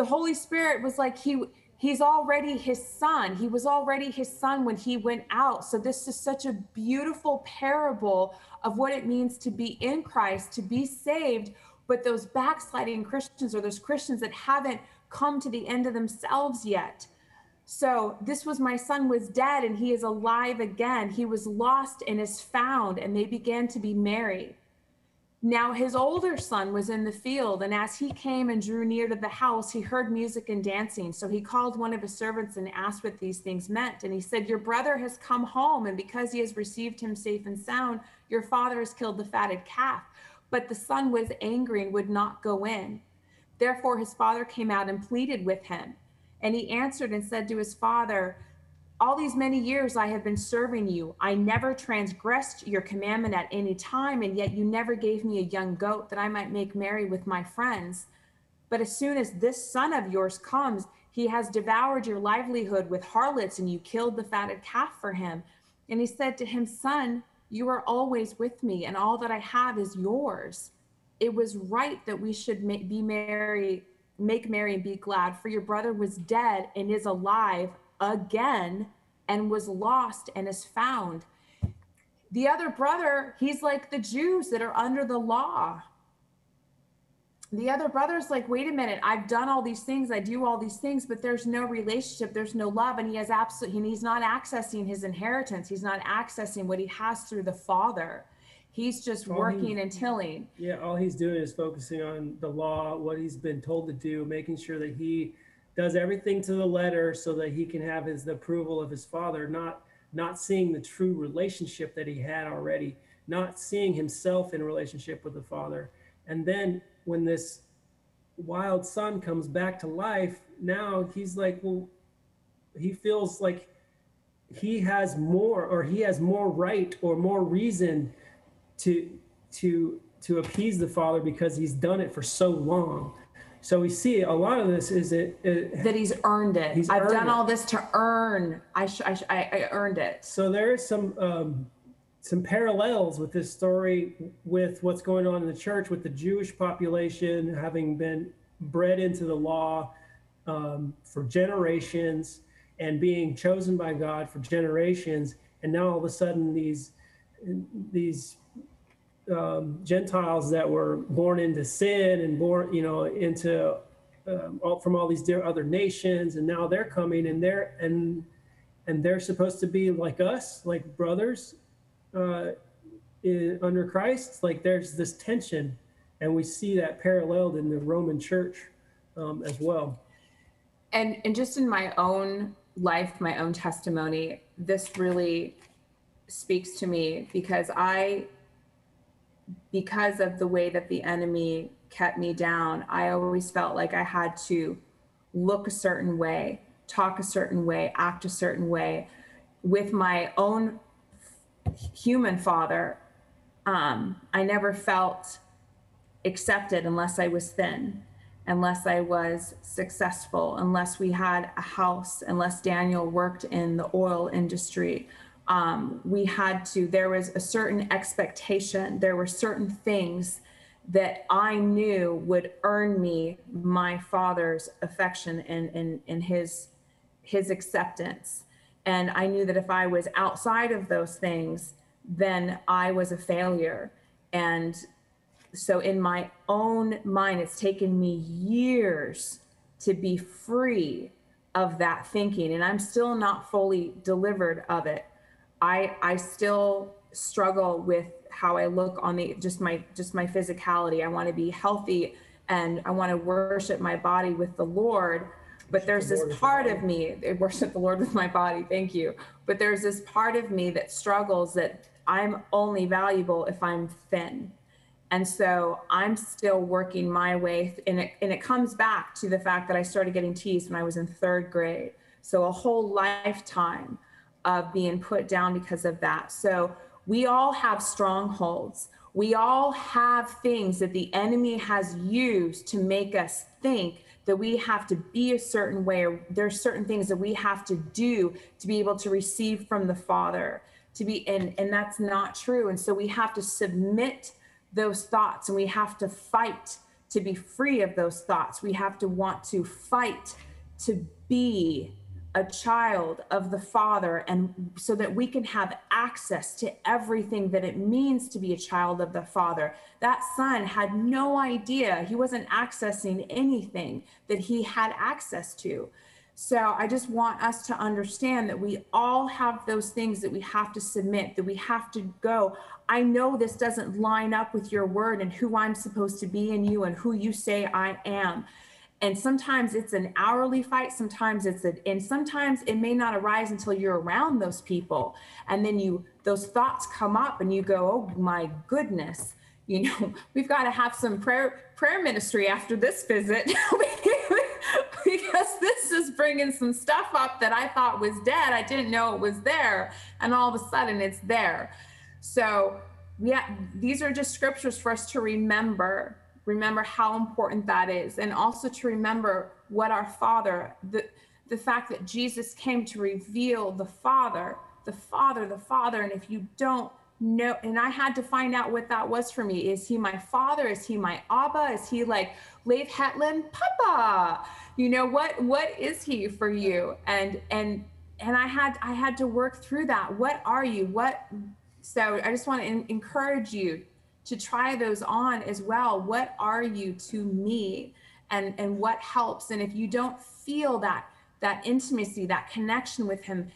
the Holy Spirit was like he he's already his son. He was already his son when he went out. So this is such a beautiful parable of what it means to be in Christ, to be saved, but those backsliding Christians or those Christians that haven't come to the end of themselves yet. So this was my son was dead and he is alive again. He was lost and is found and they began to be married. Now his older son was in the field, and as he came and drew near to the house, he heard music and dancing. So he called one of his servants and asked what these things meant. And he said, Your brother has come home, and because he has received him safe and sound, your father has killed the fatted calf. But the son was angry and would not go in. Therefore his father came out and pleaded with him. And he answered and said to his father, all these many years I have been serving you. I never transgressed your commandment at any time, and yet you never gave me a young goat that I might make merry with my friends. But as soon as this son of yours comes, he has devoured your livelihood with harlots, and you killed the fatted calf for him. And he said to him, Son, you are always with me, and all that I have is yours. It was right that we should be merry, make merry, and be glad, for your brother was dead and is alive again, and was lost and is found. The other brother, he's like the Jews that are under the law the other brother's like, wait a minute, I've done all these things, I do all these things, but there's no relationship, there's no love, and he has absolutely, he's not accessing his inheritance, he's not accessing what he has through the Father. He's just all working he, and tilling. Yeah, all he's doing is focusing on the law, what he's been told to do, making sure that he does everything to the letter so that he can have his the approval of his father, not not seeing the true relationship that he had already, not seeing himself in relationship with the father. And then when this wild son comes back to life, now he's like, well, he feels like he has more or he has more right or more reason to to to appease the father because he's done it for so long so we see a lot of this is it, it that he's earned it. He's i've earned done it. all this to earn. I, sh- I, sh- I earned it. So there is some um, some parallels with this story with what's going on in the church with the Jewish population having been bred into the law um, for generations and being chosen by God for generations, and now all of a sudden these these um, Gentiles that were born into sin and born, you know, into um, all, from all these other nations, and now they're coming and they're and and they're supposed to be like us, like brothers, uh, in, under Christ, like there's this tension, and we see that paralleled in the Roman Church um, as well. And and just in my own life, my own testimony, this really speaks to me because I, because of the way that the enemy kept me down, I always felt like I had to look a certain way, talk a certain way, act a certain way with my own human father, um, I never felt accepted unless I was thin, unless I was successful, unless we had a house, unless Daniel worked in the oil industry. Um, we had to, there was a certain expectation, there were certain things that I knew would earn me my father's affection and, and, and his, his acceptance. And I knew that if I was outside of those things, then I was a failure. And so, in my own mind, it's taken me years to be free of that thinking. And I'm still not fully delivered of it. I, I still struggle with how I look on the just my just my physicality. I want to be healthy and I want to worship my body with the Lord but there's this part of me I worship the lord with my body thank you. But there's this part of me that struggles that i'm only valuable if i'm thin. And so i'm still working my way and it, and it comes back to the fact that i started getting teased when i was in third grade. So a whole lifetime of being put down because of that. So we all have strongholds. We all have things that the enemy has used to make us think that we have to be a certain way or there's certain things that we have to do to be able to receive from the father to be and and that's not true. And so we have to submit those thoughts and we have to fight to be free of those thoughts. We have to want to fight to be a child of the Father, and so that we can have access to everything that it means to be a child of the Father. That son had no idea, he wasn't accessing anything that he had access to. So I just want us to understand that we all have those things that we have to submit, that we have to go. I know this doesn't line up with your word and who I'm supposed to be in you and who you say I am and sometimes it's an hourly fight sometimes it's a and sometimes it may not arise until you're around those people. And then you those thoughts come up and you go oh my goodness you know we've got to have some prayer prayer ministry after this visit. Because this is bringing some stuff up that i thought was dead. I didn't know it was there. And all of a sudden it's there. So yeah these are just scriptures for us to remember remember how important that is. And also to remember what our father the the fact that jesus came to reveal the father the father the father. And if you don't know and i had to find out what that was for me. Is he my father? Is he my abba? Is he like leif hetland papa you know what what is he for you? And and and i had i had to work through that. What are you? What so i just want to encourage you to try those on as well. What are you to me? And and what helps? And if you don't feel that that intimacy, that connection with him,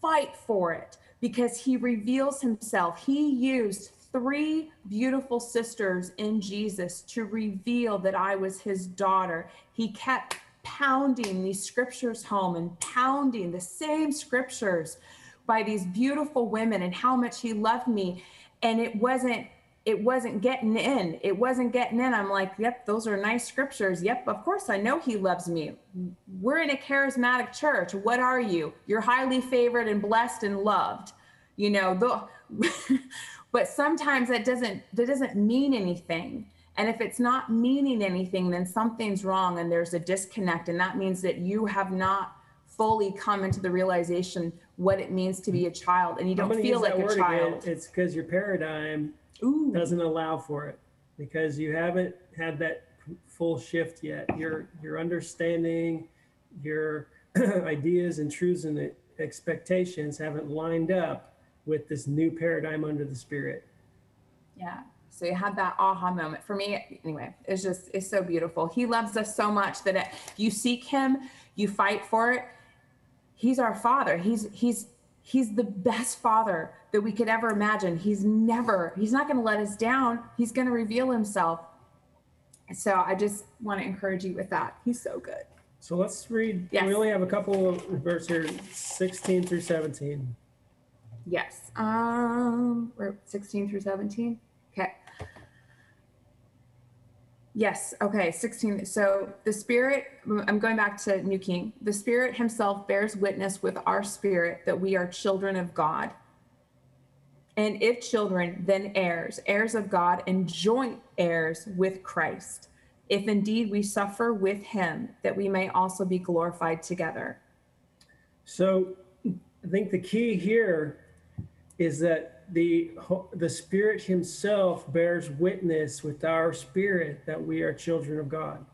fight for it because he reveals himself. He used three beautiful sisters in Jesus to reveal that I was his daughter. He kept pounding these scriptures home and pounding the same scriptures by these beautiful women and how much he loved me. And it wasn't it wasn't getting in. It wasn't getting in. I'm like, yep, those are nice scriptures. Yep, of course, I know he loves me. We're in a charismatic church. What are you? You're highly favored and blessed and loved. You know, the but sometimes that doesn't that doesn't mean anything. And if it's not meaning anything, then something's wrong and there's a disconnect. And that means that you have not fully come into the realization what it means to be a child and you don't feel like a child. Again? It's because your paradigm Ooh. doesn't allow for it because you haven't had that full shift yet. Your your understanding, your ideas and truths and expectations haven't lined up with this new paradigm under the spirit. Yeah. So you had that aha moment. For me, anyway, it's just it's so beautiful. He loves us so much that it, you seek him, you fight for it. He's our father. He's he's he's the best father that we could ever imagine. He's never, he's not going to let us down. He's going to reveal himself. So I just want to encourage you with that. He's so good. So let's read. Yes. We only have a couple of verses here 16 through 17. Yes. Um, we're 16 through 17. Okay. Yes. Okay. 16. So the Spirit, I'm going back to New King. The Spirit Himself bears witness with our spirit that we are children of God. And if children, then heirs, heirs of God and joint heirs with Christ. If indeed we suffer with Him, that we may also be glorified together. So I think the key here is that the the spirit himself bears witness with our spirit that we are children of god.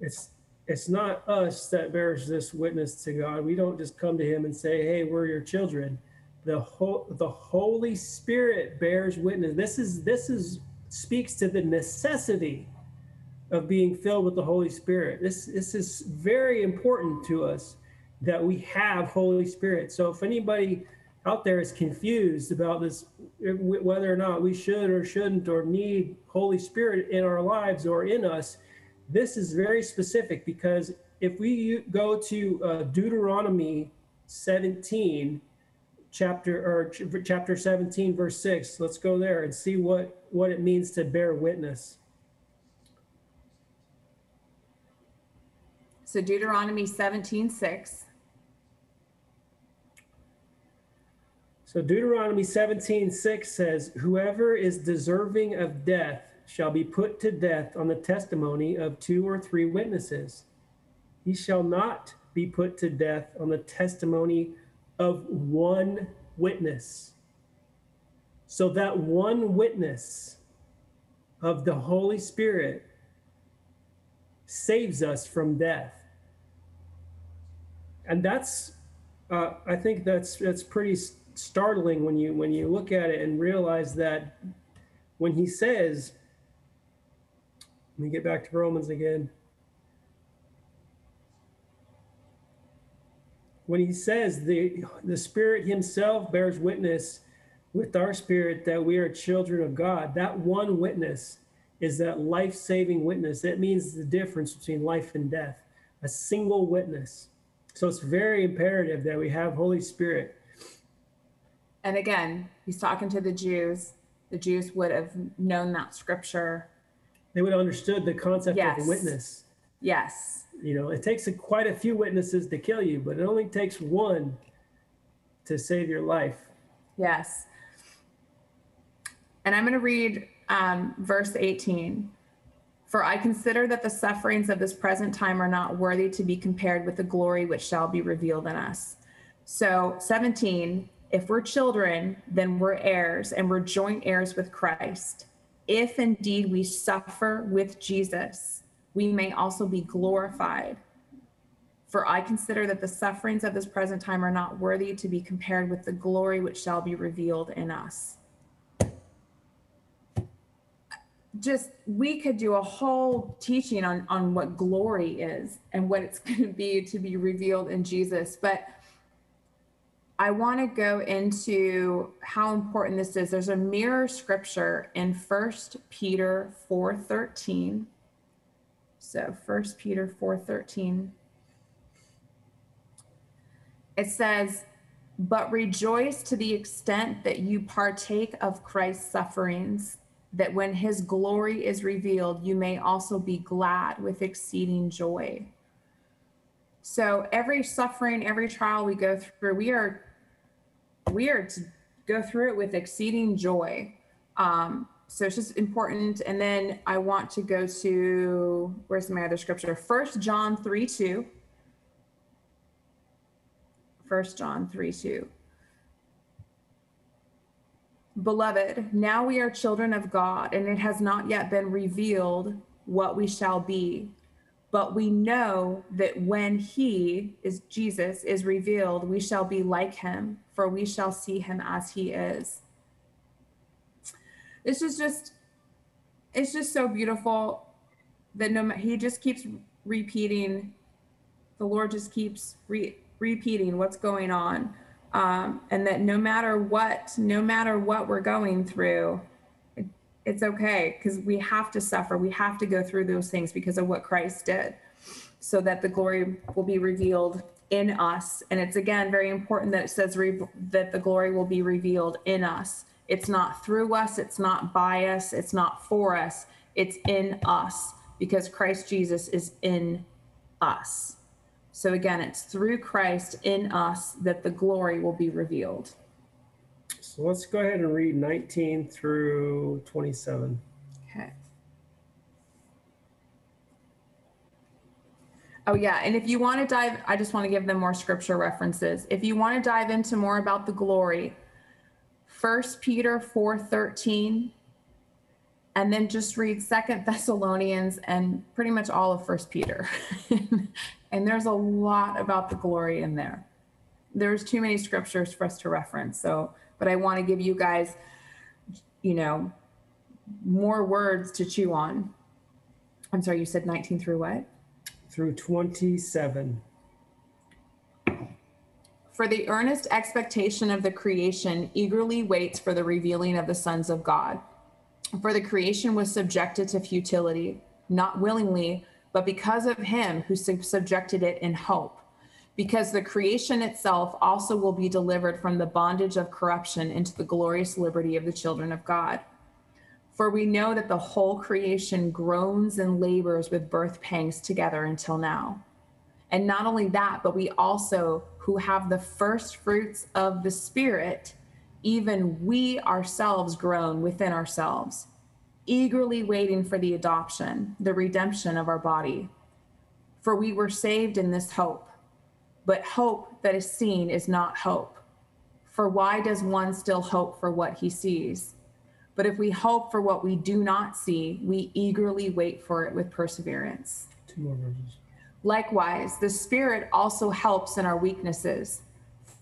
It's it's not us that bears this witness to god. We don't just come to him and say hey we're your children. The whole the holy spirit bears witness. This is this is speaks to the necessity of being filled with the holy spirit. This this is very important to us that we have holy spirit. So if anybody out there is confused about this whether or not we should or shouldn't or need holy spirit in our lives or in us. This is very specific because if we go to uh, deuteronomy 17 chapter or chapter 17 verse 6 let's go there and see what what it means to bear witness. So deuteronomy 17 6 So Deuteronomy 17, 6 says, Whoever is deserving of death shall be put to death on the testimony of two or three witnesses. He shall not be put to death on the testimony of one witness. So that one witness of the Holy Spirit saves us from death. And that's, uh, I think that's that's pretty startling when you when you look at it and realize that when he says let me get back to romans again. When he says the the spirit himself bears witness with our spirit that we are children of god that one witness is that life-saving witness. That means the difference between life and death a single witness. So it's very imperative that we have holy spirit and again, he's talking to the Jews. The Jews would have known that scripture. They would have understood the concept yes. of a witness. Yes. You know, it takes a, quite a few witnesses to kill you, but it only takes one to save your life. Yes. And I'm going to read um, verse 18. For I consider that the sufferings of this present time are not worthy to be compared with the glory which shall be revealed in us. So, 17, if we're children, then we're heirs and we're joint heirs with Christ. If indeed we suffer with Jesus, we may also be glorified. For I consider that the sufferings of this present time are not worthy to be compared with the glory which shall be revealed in us. Just we could do a whole teaching on on what glory is and what it's going to be to be revealed in Jesus, but I want to go into how important this is. There's a mirror scripture in First Peter 4:13. So First Peter 4:13 it says, But rejoice to the extent that you partake of Christ's sufferings, that when his glory is revealed, you may also be glad with exceeding joy. So every suffering, every trial we go through, we are we are to go through it with exceeding joy. Um, so it's just important. And then I want to go to where's my other scripture? First John 3 2. First John 3 2. Beloved, now we are children of God, and it has not yet been revealed what we shall be. But we know that when he is Jesus is revealed, we shall be like him, for we shall see him as he is. This is just it's just so beautiful that no he just keeps repeating the Lord just keeps re- repeating what's going on um, and that no matter what no matter what we're going through it's okay because we have to suffer. We have to go through those things because of what christ did so that the glory will be revealed in us. And it's again very important that it says re- that the glory will be revealed in us. It's not through us it's not by us it's not for us it's in us because christ jesus is in us. So again, it's through Christ in us that the glory will be revealed. So let's go ahead and read 19 through 27. Okay. Oh, yeah. And if you want to dive, I just want to give them more scripture references. If you want to dive into more about the glory, First Peter 4 13, and then just read Second Thessalonians and pretty much all of First Peter. and there's a lot about the glory in there. There's too many scriptures for us to reference. So, but I want to give you guys, you know, more words to chew on. I'm sorry, you said 19 through what? Through 27. For the earnest expectation of the creation eagerly waits for the revealing of the sons of God. For the creation was subjected to futility, not willingly, but because of him who subjected it in hope. Because the creation itself also will be delivered from the bondage of corruption into the glorious liberty of the children of God. For we know that the whole creation groans and labors with birth pangs together until now. And not only that, but we also, who have the first fruits of the Spirit, even we ourselves groan within ourselves, eagerly waiting for the adoption, the redemption of our body. For we were saved in this hope. But hope that is seen is not hope. For why does one still hope for what he sees? But if we hope for what we do not see, we eagerly wait for it with perseverance. Two more verses. Likewise, the Spirit also helps in our weaknesses.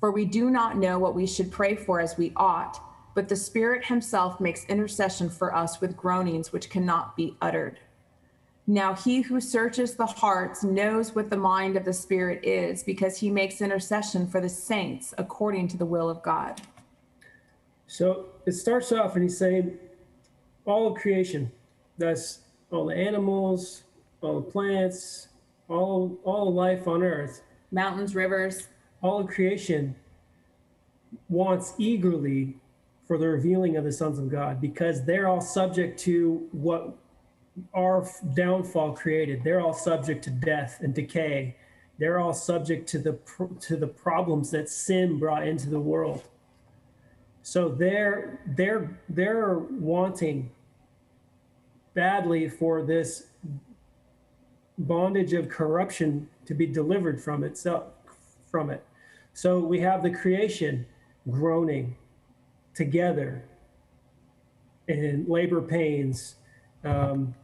For we do not know what we should pray for as we ought, but the Spirit Himself makes intercession for us with groanings which cannot be uttered. Now, He who searches the hearts knows what the mind of the Spirit is, because He makes intercession for the saints according to the will of God. So it starts off and he's saying, all of creation, that's all the animals, all the plants, all all life on earth, Mountains, rivers, all of creation wants eagerly for the revealing of the sons of God because they're all subject to what our downfall created. They're all subject to death and decay. They're all subject to the to the problems that sin brought into the world. So they're they're they're wanting badly for this bondage of corruption to be delivered from itself from it. So we have the creation groaning together in labor pains, um,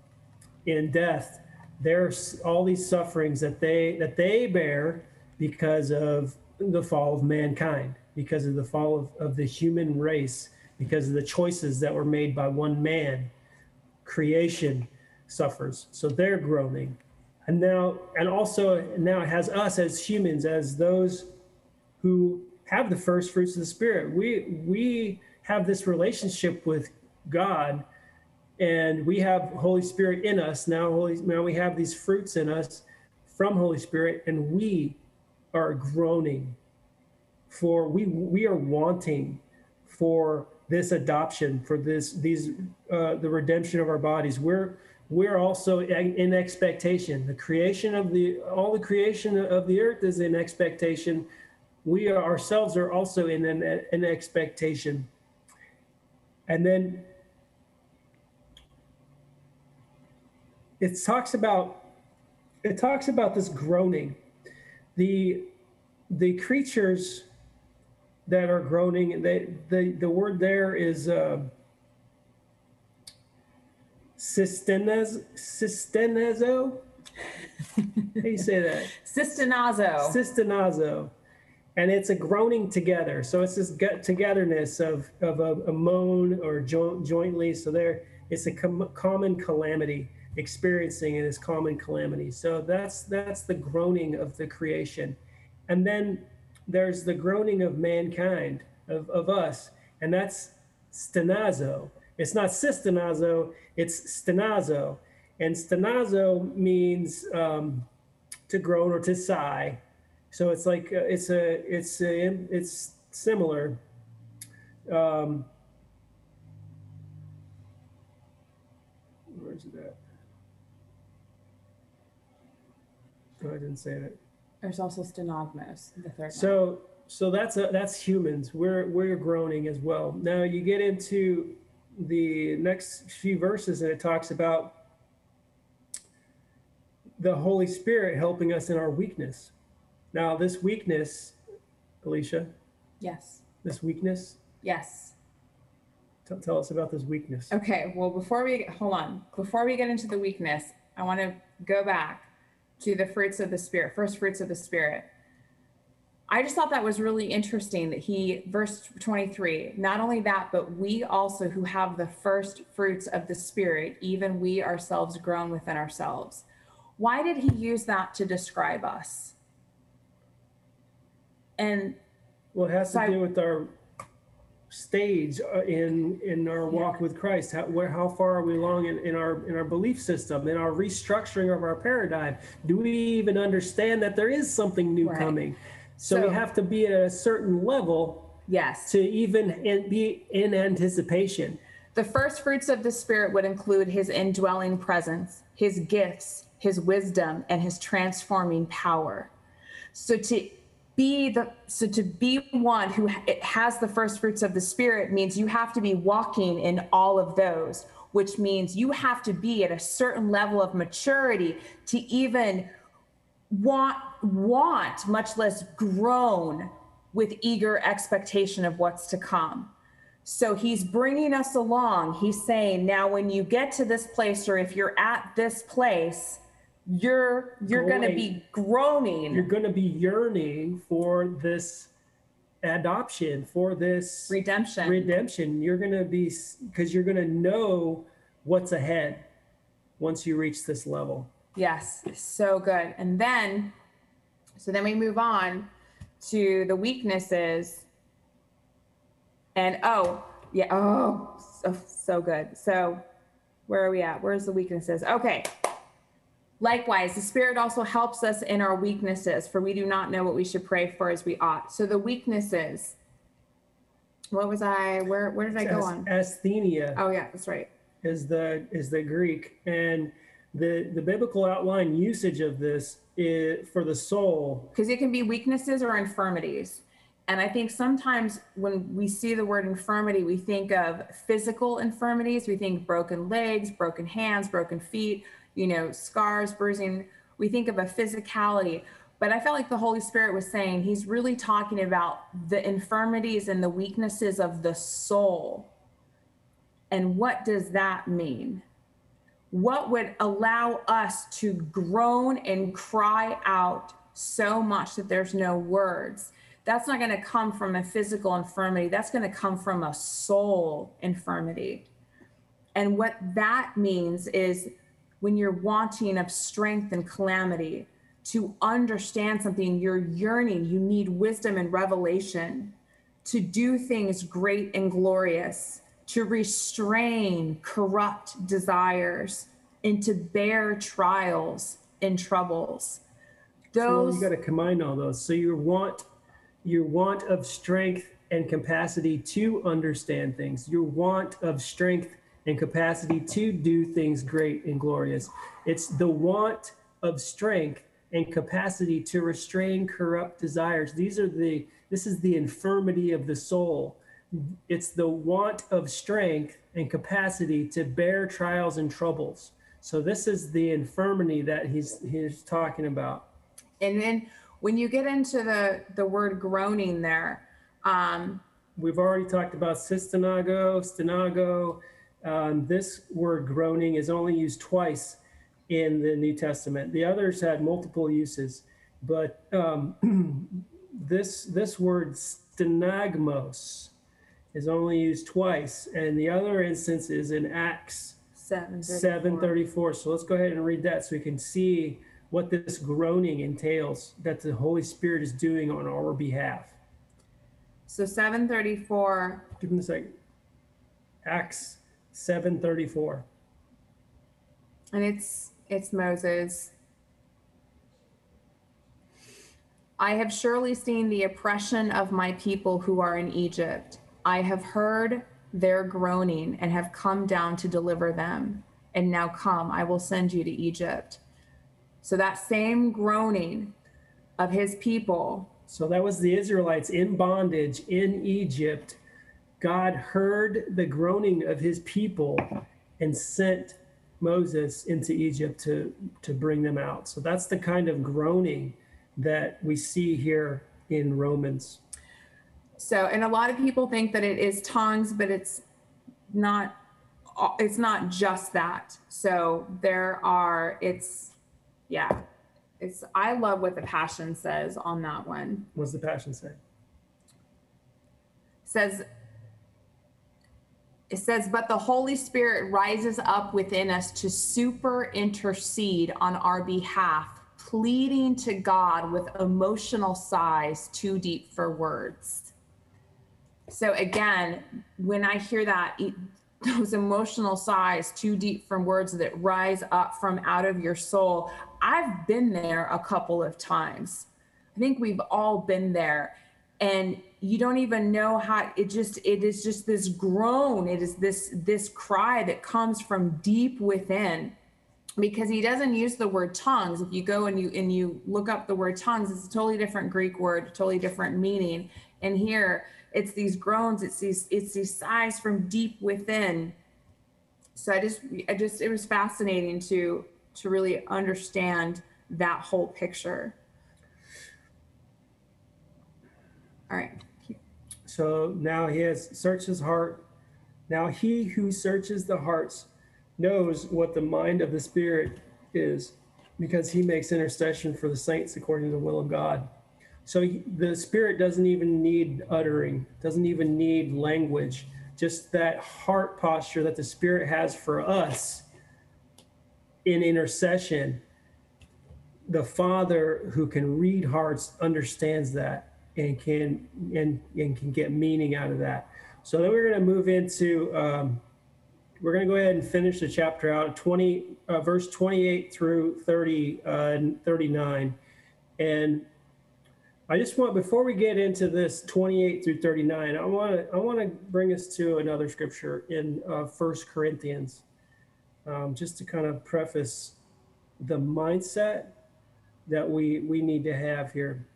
in death. There's all these sufferings that they that they bear because of the fall of mankind, because of the fall of, of the human race, because of the choices that were made by one man. Creation suffers. So they're groaning. And now and also now it has us as humans, as those who have the first fruits of the spirit. We we have this relationship with God and we have Holy Spirit in us now. Holy now we have these fruits in us from Holy Spirit, and we are groaning for we we are wanting for this adoption, for this these uh, the redemption of our bodies. We're we're also in expectation. The creation of the all the creation of the earth is in expectation. We ourselves are also in an, an expectation. And then it talks about it talks about this groaning. The the creatures that are groaning they the the word there is uh systenezo? How do you say that? Sistenazo. systenazo. And it's a groaning together. So it's this gut togetherness of of a, a moan or joint, jointly. So there it's a com- common calamity experiencing in his common calamity. So that's that's the groaning of the creation. And then there's the groaning of mankind, of, of us, and that's stenazo. It's not systenazo, it's stenazo. And stenazo means um, to groan or to sigh. So it's like uh, it's a it's a it's similar. Um, where's it at? Oh, I didn't say that. There's also stenagmos, the third one. So so that's a, that's humans. We're we're groaning as well. Now you get into the next few verses and it talks about the Holy Spirit helping us in our weakness. Now this weakness, Alicia, Yes. this weakness, Yes. tell, tell us about this weakness. Okay. Well, before we hold on, before we get into the weakness, I want to go back to the fruits of the spirit, first fruits of the spirit. I just thought that was really interesting that he, verse 23, not only that, but we also who have the first fruits of the spirit, even we ourselves groan within ourselves. Why did he use that to describe us? And Well, it has So to I- do with our stage uh, in in our walk with Christ. How, where how far are we along in, in our in our belief system, in our restructuring of our paradigm? Do we even understand that there is something new Right. coming? So, So- we have to be at a certain level yes, to even be in anticipation. The first fruits of the Spirit would include his indwelling presence, his gifts, his wisdom, and his transforming power. So to be the so to be one who has the first fruits of the Spirit means you have to be walking in all of those, which means you have to be at a certain level of maturity to even want want much less groan with eager expectation of what's to come. So he's bringing us along. He's saying now when you get to this place or if you're at this place you're you're going to be groaning You're going to be yearning for this adoption, for this redemption redemption. You're going to be because you're going to know what's ahead once you reach this level. Yes, so good. And then, so then we move on to the weaknesses. And oh, yeah, oh, so, so good. So, where are we at? Where's the weaknesses? Okay. Likewise, the Spirit also helps us in our weaknesses, for we do not know what we should pray for as we ought. So, the weaknesses. What was I? Where Where did I go As- on? Asthenia Oh, yeah, that's right. is the is the Greek, and the the biblical outline usage of this is for the soul. because it can be weaknesses or infirmities And I think sometimes when we see the word infirmity, we think of physical infirmities. We think broken legs, broken hands, broken feet, you know, scars, bruising. We think of a physicality. But I felt like the Holy Spirit was saying he's really talking about the infirmities and the weaknesses of the soul. And what does that mean? What would allow us to groan and cry out so much that there's no words? That's not going to come from a physical infirmity. That's going to come from a soul infirmity. And what that means is when you're wanting of strength and calamity, to understand something, you're yearning, you need wisdom and revelation to do things great and glorious, to restrain corrupt desires, and to bear trials and troubles. So you got to combine all those. So your want, your want of strength and capacity to understand things, your want of strength and capacity to do things great and glorious. It's the want of strength and capacity to restrain corrupt desires. These are the this is the infirmity of the soul. It's the want of strength and capacity to bear trials and troubles. So this is the infirmity that he's he's talking about. and then when you get into the the word groaning there, um, We've already talked about systemago, stenago. Um, this word groaning is only used twice in the New Testament. The others had multiple uses, but um, this this word stenagmos is only used twice, and the other instance is in Acts seven seven thirty four. So let's go ahead and read that so we can see what this groaning entails that the Holy Spirit is doing on our behalf. So seven thirty four. Give me a second. Acts seven thirty four. and it's it's Moses. I have surely seen the oppression of my people who are in Egypt. I have heard their groaning and have come down to deliver them. And now come, I will send you to Egypt. So that same groaning of his people, So that was the Israelites in bondage in Egypt. God heard the groaning of his people and sent Moses into Egypt to, to bring them out. So that's the kind of groaning that we see here in Romans. So, and a lot of people think that it is tongues, but it's not. It's not just that. So there are. It's, yeah, it's. I love what the passion says on that one. What's the passion say? says. It says, but the Holy Spirit rises up within us to super intercede on our behalf, pleading to God with emotional sighs too deep for words. So again, when I hear that, those emotional sighs too deep from words that rise up from out of your soul, I've been there a couple of times. I think we've all been there. And you don't even know how it just it is just this groan. It is this this cry that comes from deep within because he doesn't use the word tongues. If you go and you and you look up the word tongues, it's a totally different Greek word, totally different meaning. And here it's these groans, it's these it's these sighs from deep within. So I just I just it was fascinating to to really understand that whole picture. All right. So now he has searched his heart. Now he who searches the hearts knows what the mind of the Spirit is because he makes intercession for the saints according to the will of God. So he- the Spirit doesn't even need uttering, doesn't even need language, just that heart posture that the Spirit has for us in intercession. The Father who can read hearts understands that and can and, and can get meaning out of that. So then we're going to move into um, we're going to go ahead and finish the chapter out 20 uh, verse 28 through 30 uh, and 39 and i just want before we get into this 28 through 39 i want to i want to bring us to another scripture in uh, first corinthians. Um, just to kind of preface the mindset that we we need to have here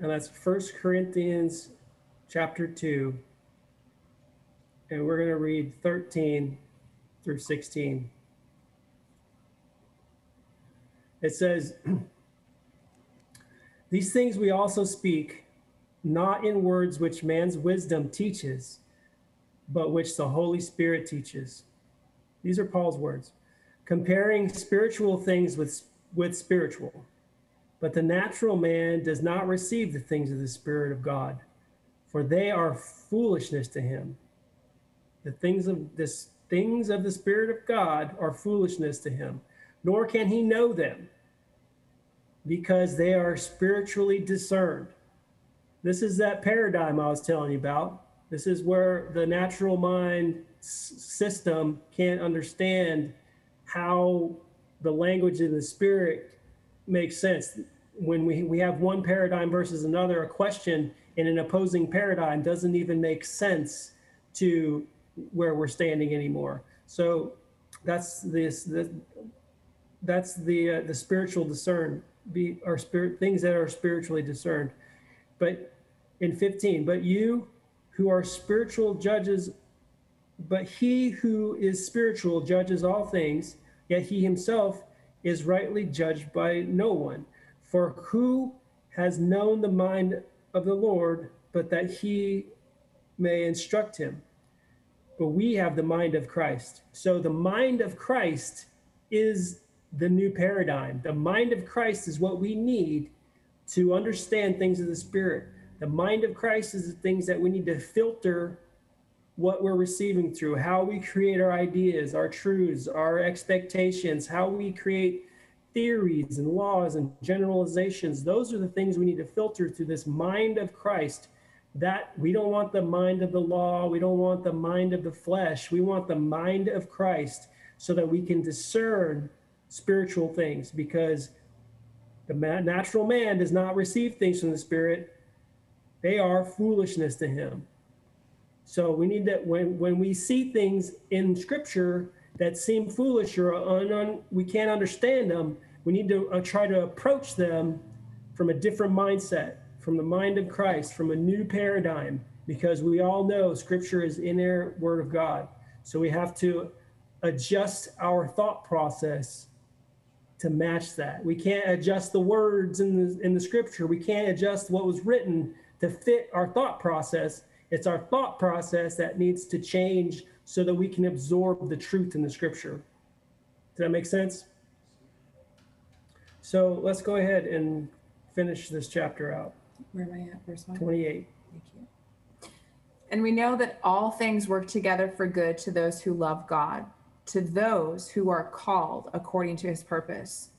and that's First Corinthians chapter 2. And we're going to read 13 through 16. It says, These things we also speak, not in words which man's wisdom teaches, but which the Holy Spirit teaches. These are Paul's words. Comparing spiritual things with, with spiritual. But the natural man does not receive the things of the Spirit of God, for they are foolishness to him. The things of this things of the Spirit of God are foolishness to him, nor can he know them, because they are spiritually discerned. This is that paradigm I was telling you about. This is where the natural mind s- system can't understand how the language of the spirit makes sense. When we, we have one paradigm versus another, a question in an opposing paradigm doesn't even make sense to where we're standing anymore. So that's this, the, that's the uh, the spiritual discern be our spirit things that are spiritually discerned. But in 15, but you who are spiritual judges, but he who is spiritual judges all things, yet he himself is rightly judged by no one. For who has known the mind of the Lord, but that he may instruct him? But we have the mind of Christ. So the mind of Christ is the new paradigm. The mind of Christ is what we need to understand things of the Spirit. The mind of Christ is the things that we need to filter what we're receiving through, how we create our ideas, our truths, our expectations, how we create theories and laws and generalizations. Those are the things we need to filter through this mind of Christ. That we don't want the mind of the law, we don't want the mind of the flesh, we want the mind of Christ so that we can discern spiritual things because the natural man does not receive things from the spirit they are foolishness to him. So we need that when when we see things in Scripture that seem foolish or un, un, we can't understand them, we need to uh, try to approach them from a different mindset, from the mind of Christ, from a new paradigm, because we all know Scripture is inerrant Word of God. So we have to adjust our thought process to match that. We can't adjust the words in the in the Scripture. We can't adjust what was written to fit our thought process. It's our thought process that needs to change so that we can absorb the truth in the scripture. Does that make sense? So let's go ahead and finish this chapter out. Where am I at? Verse one. 28. Thank you. And we know that all things work together for good to those who love God, to those who are called according to his purpose.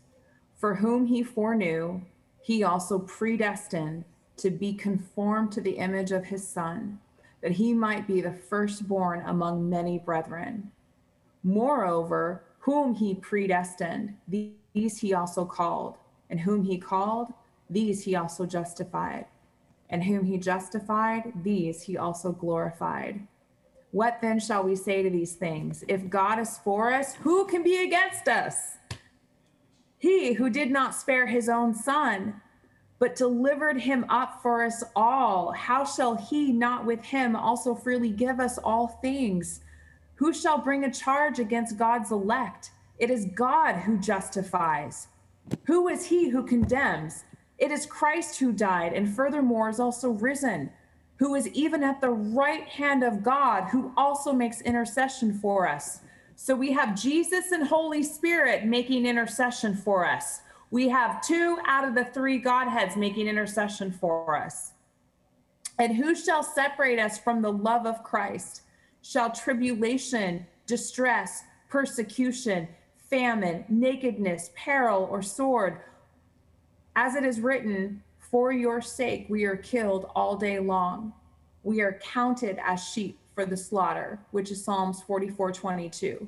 For whom he foreknew, he also predestined to be conformed to the image of his son, that he might be the firstborn among many brethren. Moreover, whom he predestined, these he also called, and whom he called, these he also justified, and whom he justified, these he also glorified. What then shall we say to these things? If God is for us, who can be against us? He who did not spare his own son, but delivered him up for us all, how shall he not with him also freely give us all things? Who shall bring a charge against God's elect? It is God who justifies. Who is he who condemns? It is Christ who died and furthermore is also risen, who is even at the right hand of God, who also makes intercession for us. So we have Jesus and Holy Spirit making intercession for us. We have two out of the three Godheads making intercession for us. And who shall separate us from the love of Christ? Shall tribulation, distress, persecution, famine, nakedness, peril, or sword? As it is written, for your sake we are killed all day long. We are counted as sheep for the slaughter, which is Psalms 44 22.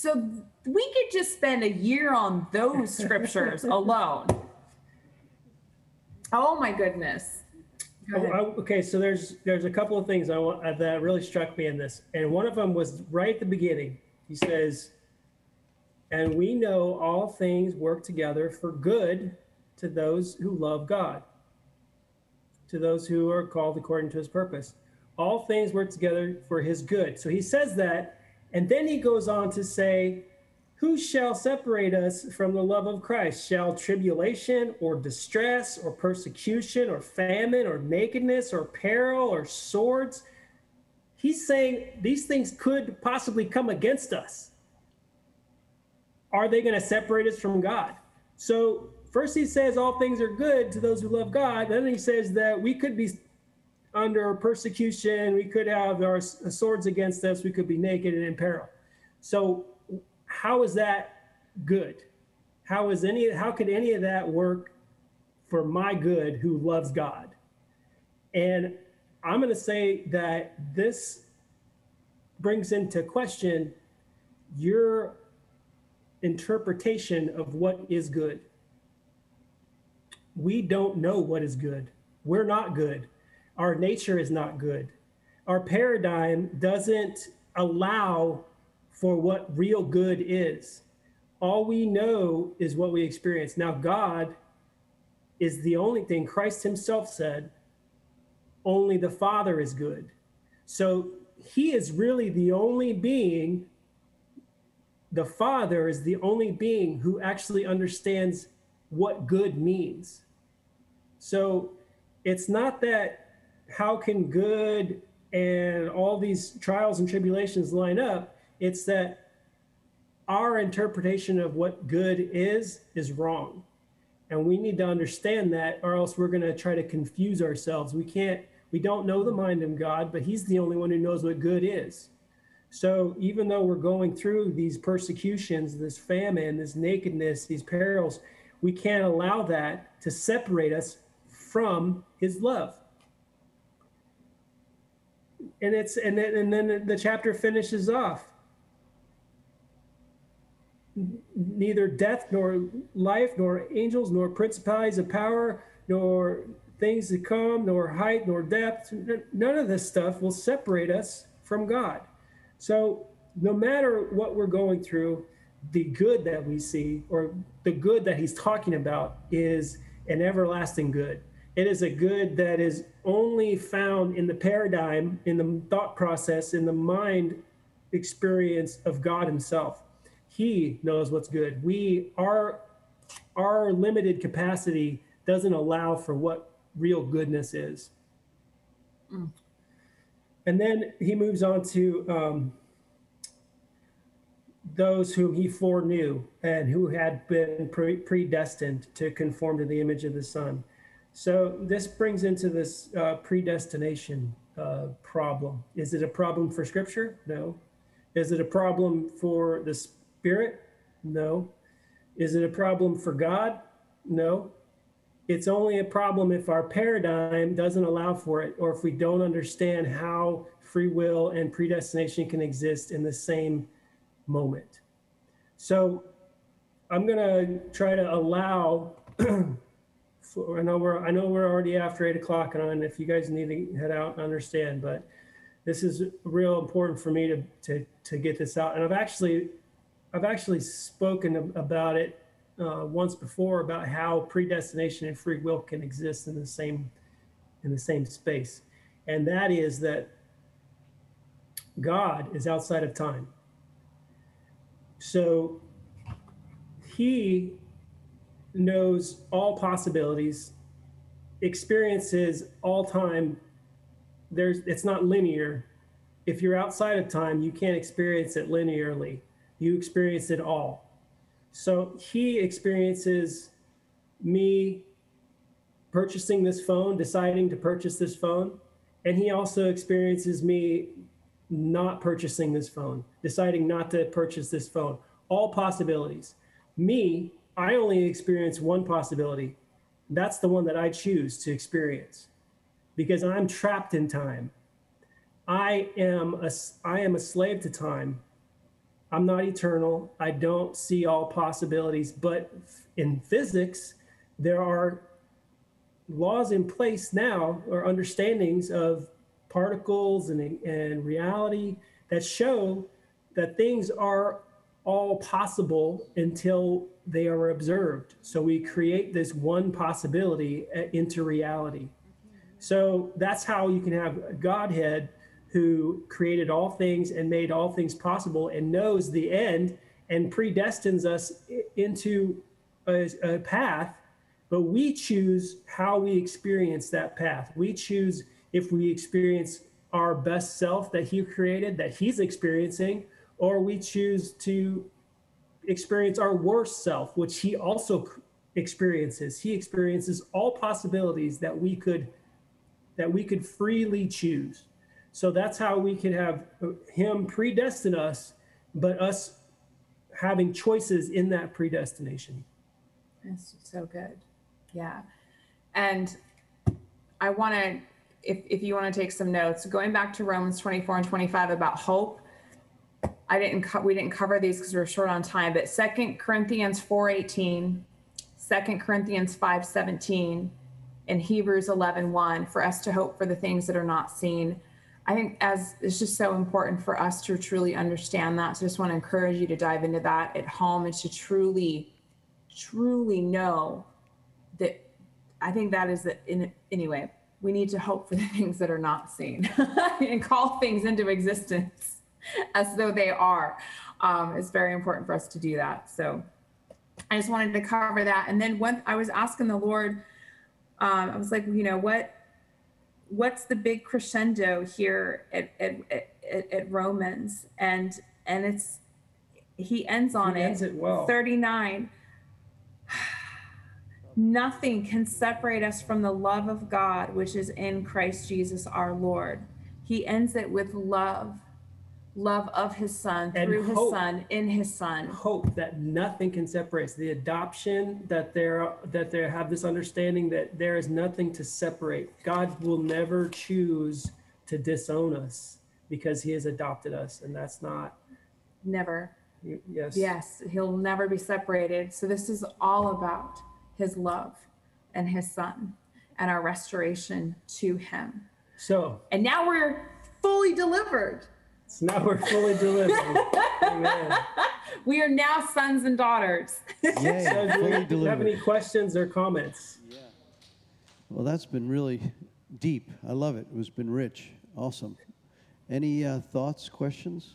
So we could just spend a year on those scriptures alone. Oh my goodness. Go Oh. I- okay, so there's there's a couple of things I want uh, that really struck me in this, and one of them was right at the beginning. He says, "And we know all things work together for good to those who love God, to those who are called according to His purpose. All things work together for His good." So he says that, and then he goes on to say, who shall separate us from the love of Christ? Shall tribulation or distress or persecution or famine or nakedness or peril or swords? He's saying these things could possibly come against us. Are they going to separate us from God? So, first he says all things are good to those who love God. Then he says that we could be under persecution, we could have our uh, swords against us, we could be naked and in peril. So, how is that good? How is any how could any of that work for my good who loves God? And I'm going to say that this brings into question your interpretation of what is good. We don't know what is good. We're not good. Our nature is not good. Our paradigm doesn't allow for what real good is. All we know is what we experience. Now, God is the only thing, Christ Himself said, only the Father is good. So He is really the only being, the Father is the only being who actually understands what good means. So it's not that how can good and all these trials and tribulations line up it's that our interpretation of what good is is wrong. And we need to understand that, or else we're going to try to confuse ourselves. We can't, we don't know the mind of God, but He's the only one who knows what good is. So even though we're going through these persecutions, this famine, this nakedness, these perils, we can't allow that to separate us from His love and it's and then and then the chapter finishes off. Neither death nor life nor angels nor principalities of power nor things to come nor height nor depth none of this stuff will separate us from god. So no matter what we're going through the good that we see or the good that he's talking about is an everlasting good it is a good that is only found in the paradigm in the thought process in the mind experience of god himself. He knows what's good. We our our limited capacity doesn't allow for what real goodness is. And then he moves on to um, those whom he foreknew and who had been pre- predestined to conform to the image of the son so this brings into this uh, predestination uh, problem. Is it a problem for Scripture? No. Is it a problem for the Spirit? No. Is it a problem for God? No. It's only a problem if our paradigm doesn't allow for it, or if we don't understand how free will and predestination can exist in the same moment. So I'm going to try to allow for, I know we're I know we're already after eight o'clock, and if you guys need to head out, I understand. But this is real important for me to to to get this out. And I've actually I've actually spoken ab- about it uh, once before about how predestination and free will can exist in the same in the same space, and that is that God is outside of time. So He knows all possibilities, experiences all time. There's it's not linear. If you're outside of time, you can't experience it linearly. You experience it all. So he experiences me purchasing this phone, deciding to purchase this phone, and he also experiences me not purchasing this phone, deciding not to purchase this phone. All possibilities. Me, I only experience one possibility. That's the one that I choose to experience because I'm trapped in time. I am a, I am a slave to time. I'm not eternal. I don't see all possibilities, but in physics, there are laws in place now or understandings of particles and, and reality that show that things are all possible until they are observed. So we create this one possibility uh, into reality. So that's how you can have a Godhead who created all things and made all things possible and knows the end and predestines us into a, a path, but we choose how we experience that path. We choose if we experience our best self that He created, that He's experiencing, or we choose to experience our worst self, which He also experiences. He experiences all possibilities that we could that we could freely choose. So that's how we can have uh, Him predestine us, but us having choices in that predestination. That's so good. Yeah. And I want to, if, if you want to take some notes, going back to Romans 24 and 25 about hope. I didn't, co- we didn't cover these because we are short on time, but Second Corinthians 4 18, 2 Corinthians 5 17, and Hebrews 11 1 for us to hope for the things that are not seen. I think as it's just so important for us to truly understand that. So I just want to encourage you to dive into that at home and to truly, truly know that I think that is that in anyway, we need to hope for the things that are not seen and call things into existence as though they are. Um, it's very important for us to do that. So I just wanted to cover that. And then when I was asking the Lord, um, I was like, you know, what what's the big crescendo here at, at, at, at Romans? And and it's he ends on He it, ends it well. 39. Nothing can separate us from the love of God, which is in Christ Jesus our Lord. He ends it with love, love of his son, And through his hope. son, in his son. hope that nothing can separate us. The adoption that they're that they have this understanding that there is nothing to separate. God will never choose to disown us because He has adopted us, and that's not Never. yes. Yes, he'll never be separated. So this is all about his love and his son and our restoration to him. So And now we're fully delivered. It's now we're fully delivered. Amen. We are now sons and daughters. So do we, fully do you have any delivered. questions or comments? Yeah. Well, that's been really deep. I love it. It's been rich. Awesome. Any uh, thoughts, questions?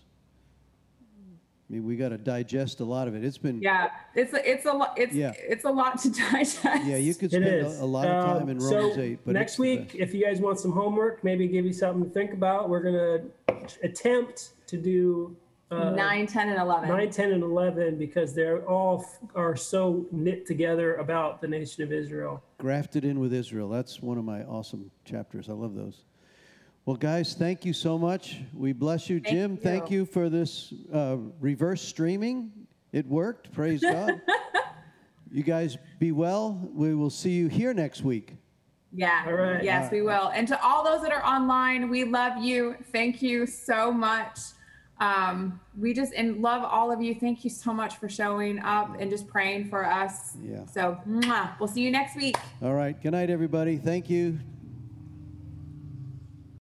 I mean, we got to digest a lot of it. It's been Yeah, it's a, it's a lot. It's Yeah. it's a lot to digest. yeah. You could It spend is a, a lot of time Um, in so eight, but next it's the week, best. if you guys want some homework, maybe give you something to think about. We're gonna attempt to do uh, Nine, ten, and eleven. 9, 10, and 11 because they're all f- are so knit together about the nation of Israel. grafted in with Israel. That's one of my awesome chapters. I love those. Well, guys, thank you so much. We bless you, Thank Jim. Thank you. you for this uh, reverse streaming. It worked. Praise God. You guys be well. We will see you here next week. Yeah. All right. Yes, we will. And to all those that are online, we love you. Thank you so much. Um, we just and love all of you. Thank you so much for showing up and just praying for us. Yeah. So mwah. we'll see you next week. All right. Good night, everybody. Thank you.